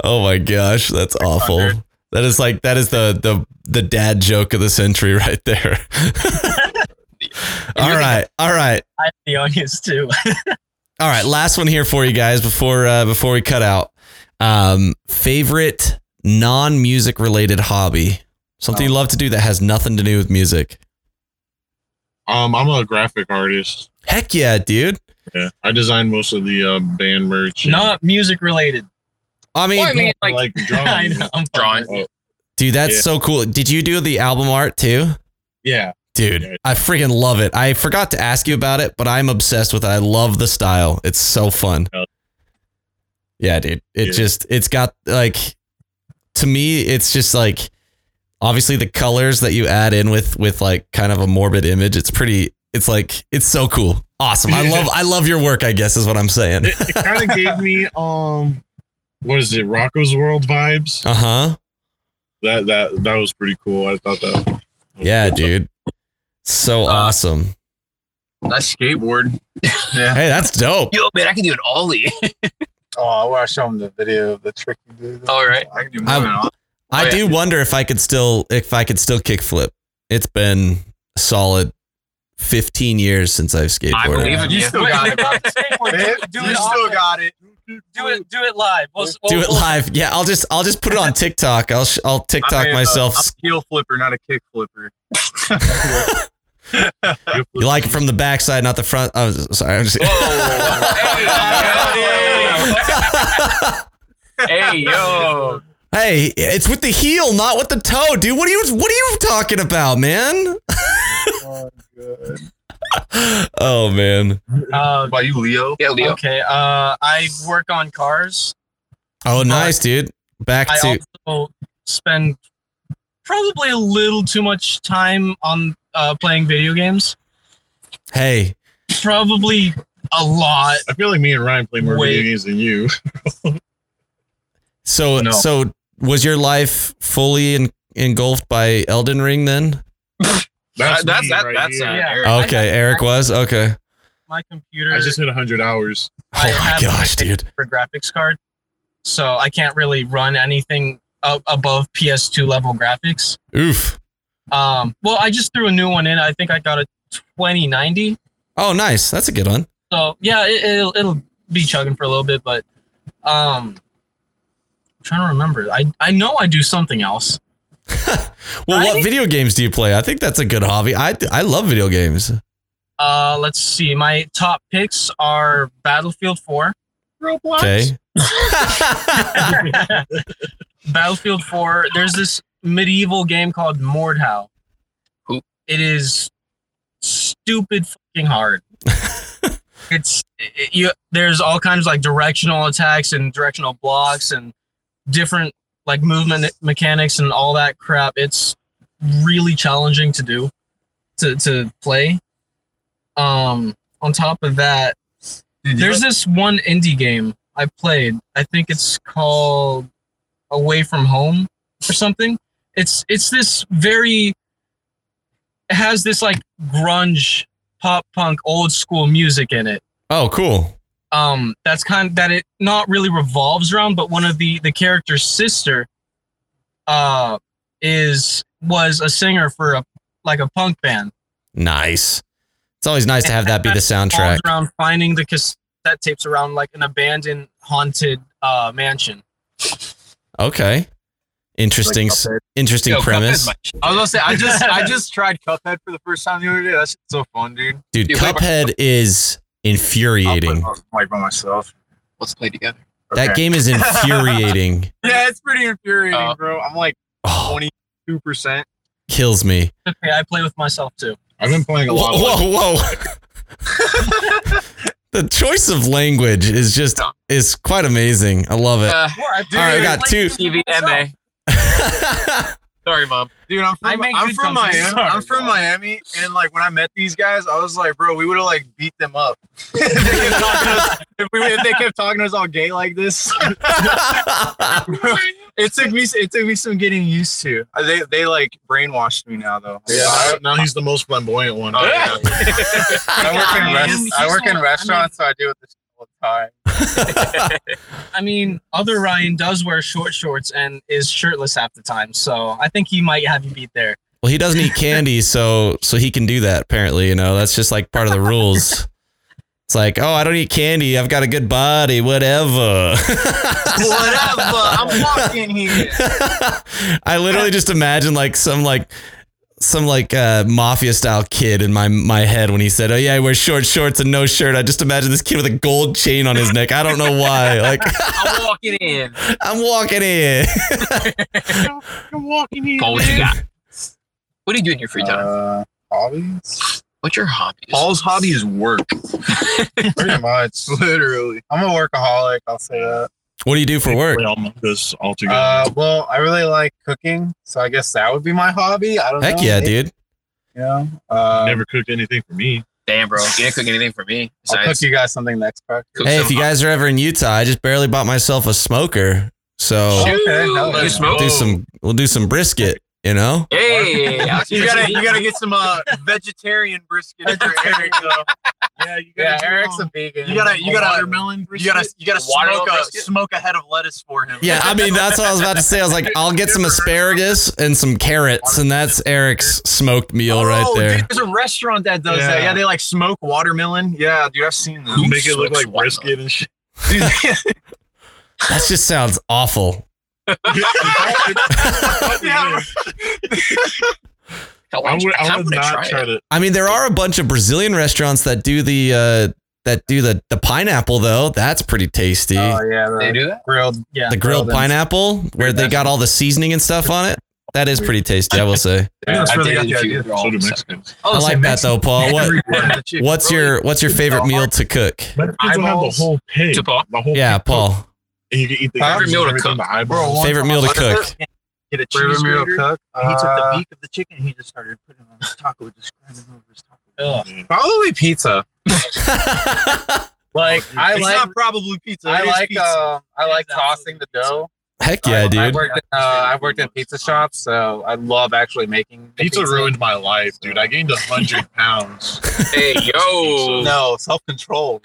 Oh my gosh, that's awful. That is like that is the the the dad joke of the century right there. all right, all right. I have the onions too. All right, last one here for you guys before uh, before we cut out. Um, favorite non-music related hobby, something you love to do that has nothing to do with music. Um, I'm a graphic artist. Heck yeah, dude! Yeah, I design most of the uh, band merch. Not music related. I mean, I mean, like, like drawing. I know. I'm drawing. Oh, dude, that's Yeah. so cool. Did you do the album art too? yeah, Dude, I freaking love it. I forgot to ask you about it, but I'm obsessed with it. I love the style. It's so fun. Yeah. Yeah, dude. It Yeah. just it's got like to me it's just like obviously the colors that you add in with with like kind of a morbid image. It's pretty it's like it's so cool. Awesome. I love I love your work, I guess is what I'm saying. it, it kind of gave me um, what is it, Rocko's World vibes. Uh-huh. That that that was pretty cool. I thought that. Yeah, dude. So Uh, awesome. That skateboard. Hey, that's dope. Yo, man, I can do an ollie. Oh, I want to show him the video of the trick you did. All right. I can do more than. I Oh, yeah. do wonder if I could still if I could still kickflip. It's been solid 15 years since I've skateboarded. I believe it. You still got it. Skateboard, do you it still on- got it. do it do it live. We'll, do we'll- it live. Yeah, I'll just I'll just put it on TikTok. I'll sh- I'll TikTok I'm a, uh, myself. I'm a heel flipper, not a kick flipper. you like it from the backside, not the front. Oh, sorry. I'm just Hey, yo. hey, it's with the heel, not with the toe, dude. What are you What are you talking about, man? oh man. Uh, Why you Leo? Yeah, Leo. okay. Uh, I work on cars. Oh, nice, dude. Back I to also spend probably a little too much time on uh, playing video games. hey. Probably a lot. I feel like me and Ryan play more Wait. video games than you. So No. so was your life fully en- engulfed by Elden Ring then? Uh, That's that. right That's uh. Yeah. Eric. Okay, Eric was okay. My computer. I just hit 100 hours. Oh I my gosh, dude. For graphics card, so I can't really run anything up above PS2 level graphics. Oof. Um, well, I just threw a new one in. I think I got a 2090. Oh, nice. That's a good one. So yeah, it, it'll it'll be chugging for a little bit, but um, I'm trying to remember. I I know I do something else. Well, what video games do you play? I think that's a good hobby. I I love video games. Uh, let's see. My top picks are Battlefield 4. Okay. Battlefield 4. There's this medieval game called Mordhau. Who? It is stupid fucking hard. it's it, you. There's all kinds of like directional attacks and directional blocks and different like movement mechanics and all that crap. It's really challenging to do. to to play. Um, on top of that, there's this one indie game I played. I think it's called Away from Home or something. It's it's this very it has this like grunge pop punk old school music in it. Oh, cool. Um that's kind that it not really revolves around, but one of the the character's sister uh is was a singer for a like a punk band. Nice. It's always nice to have that be the soundtrack. Around finding the cassette tapes around like an abandoned haunted uh mansion. Okay. Interesting. s- Interesting Yo, premise. I was gonna say I just I just tried Cuphead for the first time the other day. That's so fun, dude. dude. Dude, Cuphead is I'll infuriating. play, by myself. Let's play together. That game is infuriating. Yeah, it's pretty infuriating, Uh, bro. I'm like Oh, 22 percent. kills me. Okay, I play with myself too. I've been playing a lot. Whoa, of whoa, whoa. the choice of language is just is quite amazing. I love it. Uh, All right, we got two. TVMA. Sorry, mom. Dude, I'm from, I'm from. Miami. Sorry, I'm from bro. Miami, and like when I met these guys, I was like, bro, we would have like beat them up if, they kept talking to us, if, we, if they kept talking to us all gay like this. it took me it took me some getting used to. Uh, They they like brainwashed me now though. Yeah, now, now he's the most flamboyant one. Oh, yeah. I work in I rest- I work he's in not- restaurants, so I deal with this all the time. I mean, other Ryan does wear short shorts and is shirtless half the time, so I think he might have you beat there. well, he doesn't eat candy, so so he can do that. Apparently, you know that's just like part of the rules. It's like, oh, I don't eat candy. I've got a good body. Whatever. Whatever. I'm walking here. I literally just imagine like some like some like uh, mafia style kid in my my head when he said, "Oh yeah, I wear short shorts and no shirt." I just imagine this kid with a gold chain on his neck. I don't know why. Like I'm walking in. I'm walking in. I'm walking in. Paul, what you got? What do you do in your free time? Uh, hobbies? What's your hobbies? Paul's hobby is work. Pretty much. Literally. I'm a workaholic. I'll say that. What do you do for work? Play all this all together. Uh, well, I really like cooking, so I guess that would be my hobby. I don't Heck know. yeah, maybe, dude. Yeah. know, uh, Never cooked anything for me. Damn, bro. You didn't cook anything for me. I'll cook Besides, you guys something next crack. cook Hey, if you guys are ever in Utah, I just barely bought myself a smoker. So Shoot, Okay, hell you yeah. smoke? do some we'll do some brisket, you know? Hey, You gotta you gotta get some uh vegetarian brisket for Eric though. Yeah, you gotta Yeah, Eric's um, a vegan. You gotta you gotta Watermelon brisket. you gotta you gotta Watermelon smoke a brisket? smoke a head of lettuce for him. Yeah, I mean that's what I was about to say. I was like, I'll get some asparagus and some carrots, and that's Eric's smoked meal right Oh, there. Dude, there's a restaurant that does that. Yeah. Yeah, they like smoke watermelon. Yeah, dude, I've seen Who them. make it look smokes like watermelon? brisket and shit. That just sounds awful. Yeah. Hell, I would, I would not try it. to. I mean, there are a bunch of Brazilian restaurants that do the uh that do the the pineapple though. That's pretty tasty. Oh yeah, They the do that? grilled. Yeah. the grilled grilled and- pineapple, where they got all the seasoning and stuff on it. That is pretty tasty, I will say. that's I where they did got the a few idea. So do the Mexicans. Oh, I like that though, Paul. What what's your what's your favorite meal to cook? I don't have the whole pig. To Paul? The whole Yeah, pig Paul. Cooked. And you can eat the Favorite meal to cook. the eyeballs. Favorite meal to cook. Get a Favorite cheese meal grater. cook. and he took the Uh, beak of the chicken and he just started putting it on his taco, just grinding over his taco. Ugh. Probably pizza. Like I it's like. not probably pizza. I like. pizza. Uh, I like It's tossing the dough. Heck yeah, I, I dude. worked. In, uh, I worked in pizza shops, so I love actually making the Pizza ruined my life, dude. I gained a hundred pounds. Hey, yo. No self control.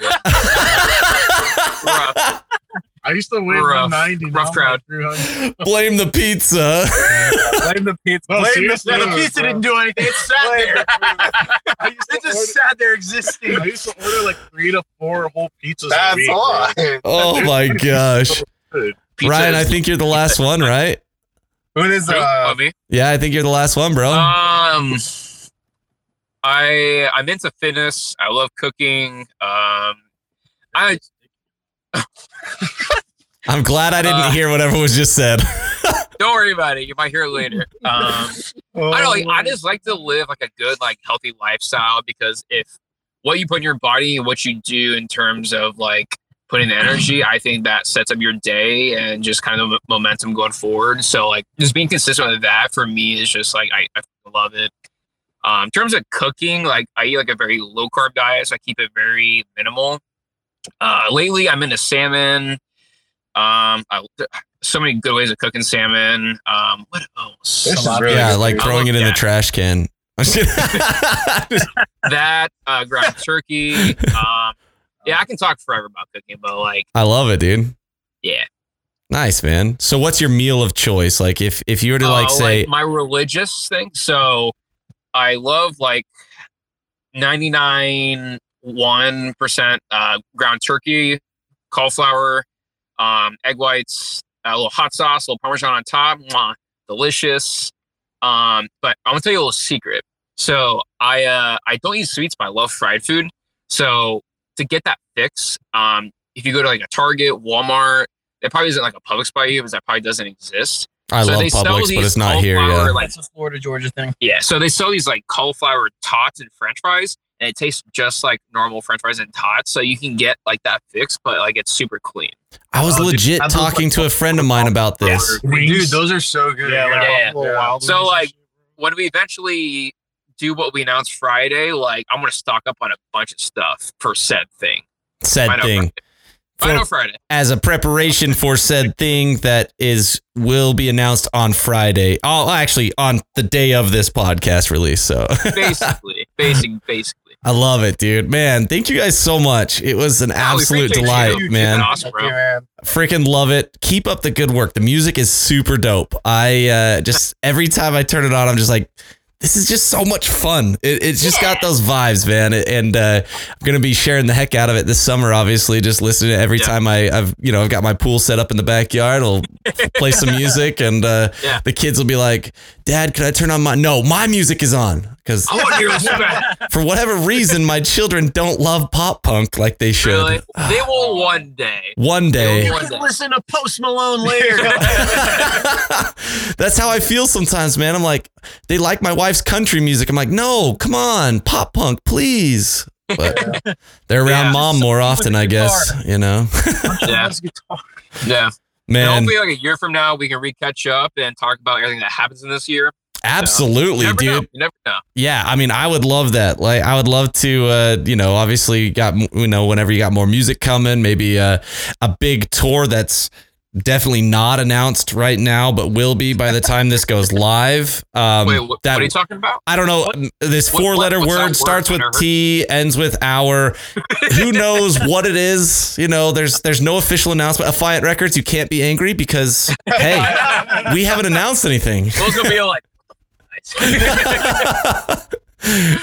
Rough. I used to weigh Rough. 190. Rough crowd. Blame the pizza. Blame the pizza. No, Blame seriously, Yeah, the pizza bro. didn't do anything. It sat Blame there. I used to It just order- sat there existing. I used to order like three to four whole pizzas a That's week. all. bro. Oh my gosh. Pizza Ryan, I think you're the last one, right? Who is Who? uh? Oh, me? Yeah, I think you're the last one, bro. Um, I I'm into fitness. I love cooking. Um, I I'm glad I didn't uh, hear whatever was just said. don't worry about it. You might hear it later. Um, I don't like. I just like to live like a good, like healthy lifestyle because if what you put in your body and what you do in terms of like putting the energy, I think that sets up your day and just kind of momentum going forward. So like just being consistent with that for me is just like I, I love it. Um, in terms of cooking, like I eat like a very low carb diet, so I keep it very minimal. Uh, lately, I'm into salmon. Um, I, so many good ways of cooking salmon. Um, what else? This is really yeah, like throwing it in Yeah. the trash can. that uh, ground turkey. Um, yeah, I can talk forever about cooking, but like, I love it, dude. yeah. Nice, man. So what's your meal of choice? Like if if you were to like Uh, say my religious thing. So I love like 99 one percent uh, ground turkey, cauliflower, um, egg whites, a little hot sauce, a little parmesan on top. Mwah, delicious. Um, but I'm gonna tell you a little secret. So I uh, I don't eat sweets, but I love fried food. So to get that fix, um, if you go to like a Target, Walmart, it probably isn't like a Publix by you because that probably doesn't exist. I so love they sell Publix, but these it's not here cauliflower, yet. like- That's a Florida, Georgia thing. Yeah, so they sell these like cauliflower tots and French fries, and it tastes just like normal French fries and tots. So you can get like that fix, but like it's super clean. I was Oh, legit I love, talking like, to a friend of mine about this. Dude, those are so good. Yeah, like Yeah. Buffalo So, like. When we eventually do what we announced Friday, like I'm gonna stock up on a bunch of stuff for said thing. Said I thing. Friday. I For- Friday. as a preparation for said thing that is will be announced on Friday. Oh, actually on the day of this podcast release. So Basically, basic, basically. I love it, dude. Man, thank you guys so much. It was an absolute appreciate delight, you. man. Awesome, Thank you, man. freaking love it. Keep up the good work. The music is super dope. I uh, just every time I turn it on, I'm just like, this is just so much fun. It, it's just got those vibes, man. And uh, I'm gonna be sharing the heck out of it this summer. Obviously, just listening to it every Yeah. time I, I've you know I've got my pool set up in the backyard. I'll play some music, and uh, Yeah. the kids will be like, "Dad, can I turn on my?" No, my music is on because I want to hear this back. for whatever reason, my children don't love pop punk like they should. Really? Ah. They will one day. One day. They will one day. listen to Post Malone later. That's how I feel sometimes, man. I'm like, they like my wife's country music. I'm like, no, come on, pop punk, please. But they're around Yeah. mom more often, I guess. You know, Yeah, Let's yeah. And man, hopefully, like a year from now, we can re catch up and talk about everything that happens in this year. Absolutely, dude. know. You never know. Yeah, I mean, I would love that. Like, I would love to, uh, you know, obviously, got you know, whenever you got more music coming, maybe uh, a big tour that's definitely not announced right now, but will be by the time this goes live. Um, Wait, what, that what are you talking about? I don't know. This What- four letter what- word word? starts with T, ends with hour. Who knows what it is? You know, there's there's no official announcement. Affiant Records, you can't be angry because hey, we haven't announced anything. Those gonna be like.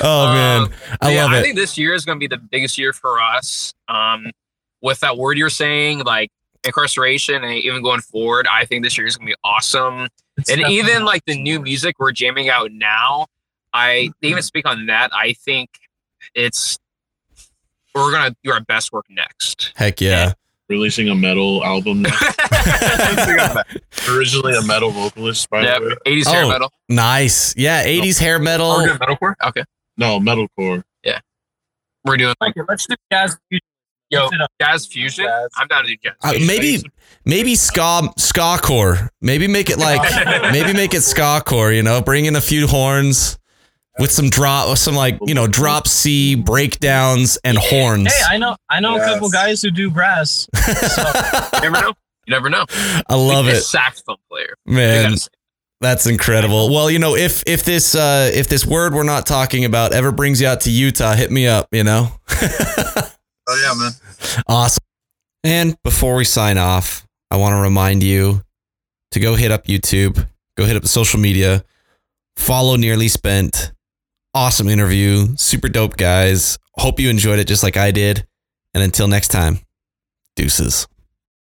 oh man, Um, I yeah, love it. I think this year is going to be the biggest year for us. Um, with that word you're saying, like incarceration, and even going forward, I think this year is going to be awesome. and even like the new music we're jamming out now, I even speak on that. I think it's we're gonna do our best work next. Heck yeah. Releasing a metal album. Originally a metal vocalist, by Yep, the way. 80s hair Oh. metal. Nice. Yeah, 80s hair metal. We're doing metalcore. Okay, No, metalcore. Yeah. We're doing like Okay, let's do jazz. yo Mix it up. jazz fusion. Jazz. I'm down to do jazz. Uh, maybe maybe ska ska core. Maybe make it like maybe make it ska core, you know, bring in a few horns with some drop some like, you know, drop C breakdowns and horns. Hey, I know, I know a couple guys who do brass. You never know. You never know. I love Like a it. Saxophone player. Man, that's incredible. Well, you know, if if this uh if this word we're not talking about ever brings you out to Utah, hit me up, you know. oh yeah, man. Awesome. And before we sign off, I want to remind you to go hit up YouTube, go hit up the social media, follow Nearly Spent. Awesome interview, super dope guys. Hope you enjoyed it just like I did. And until next time, deuces.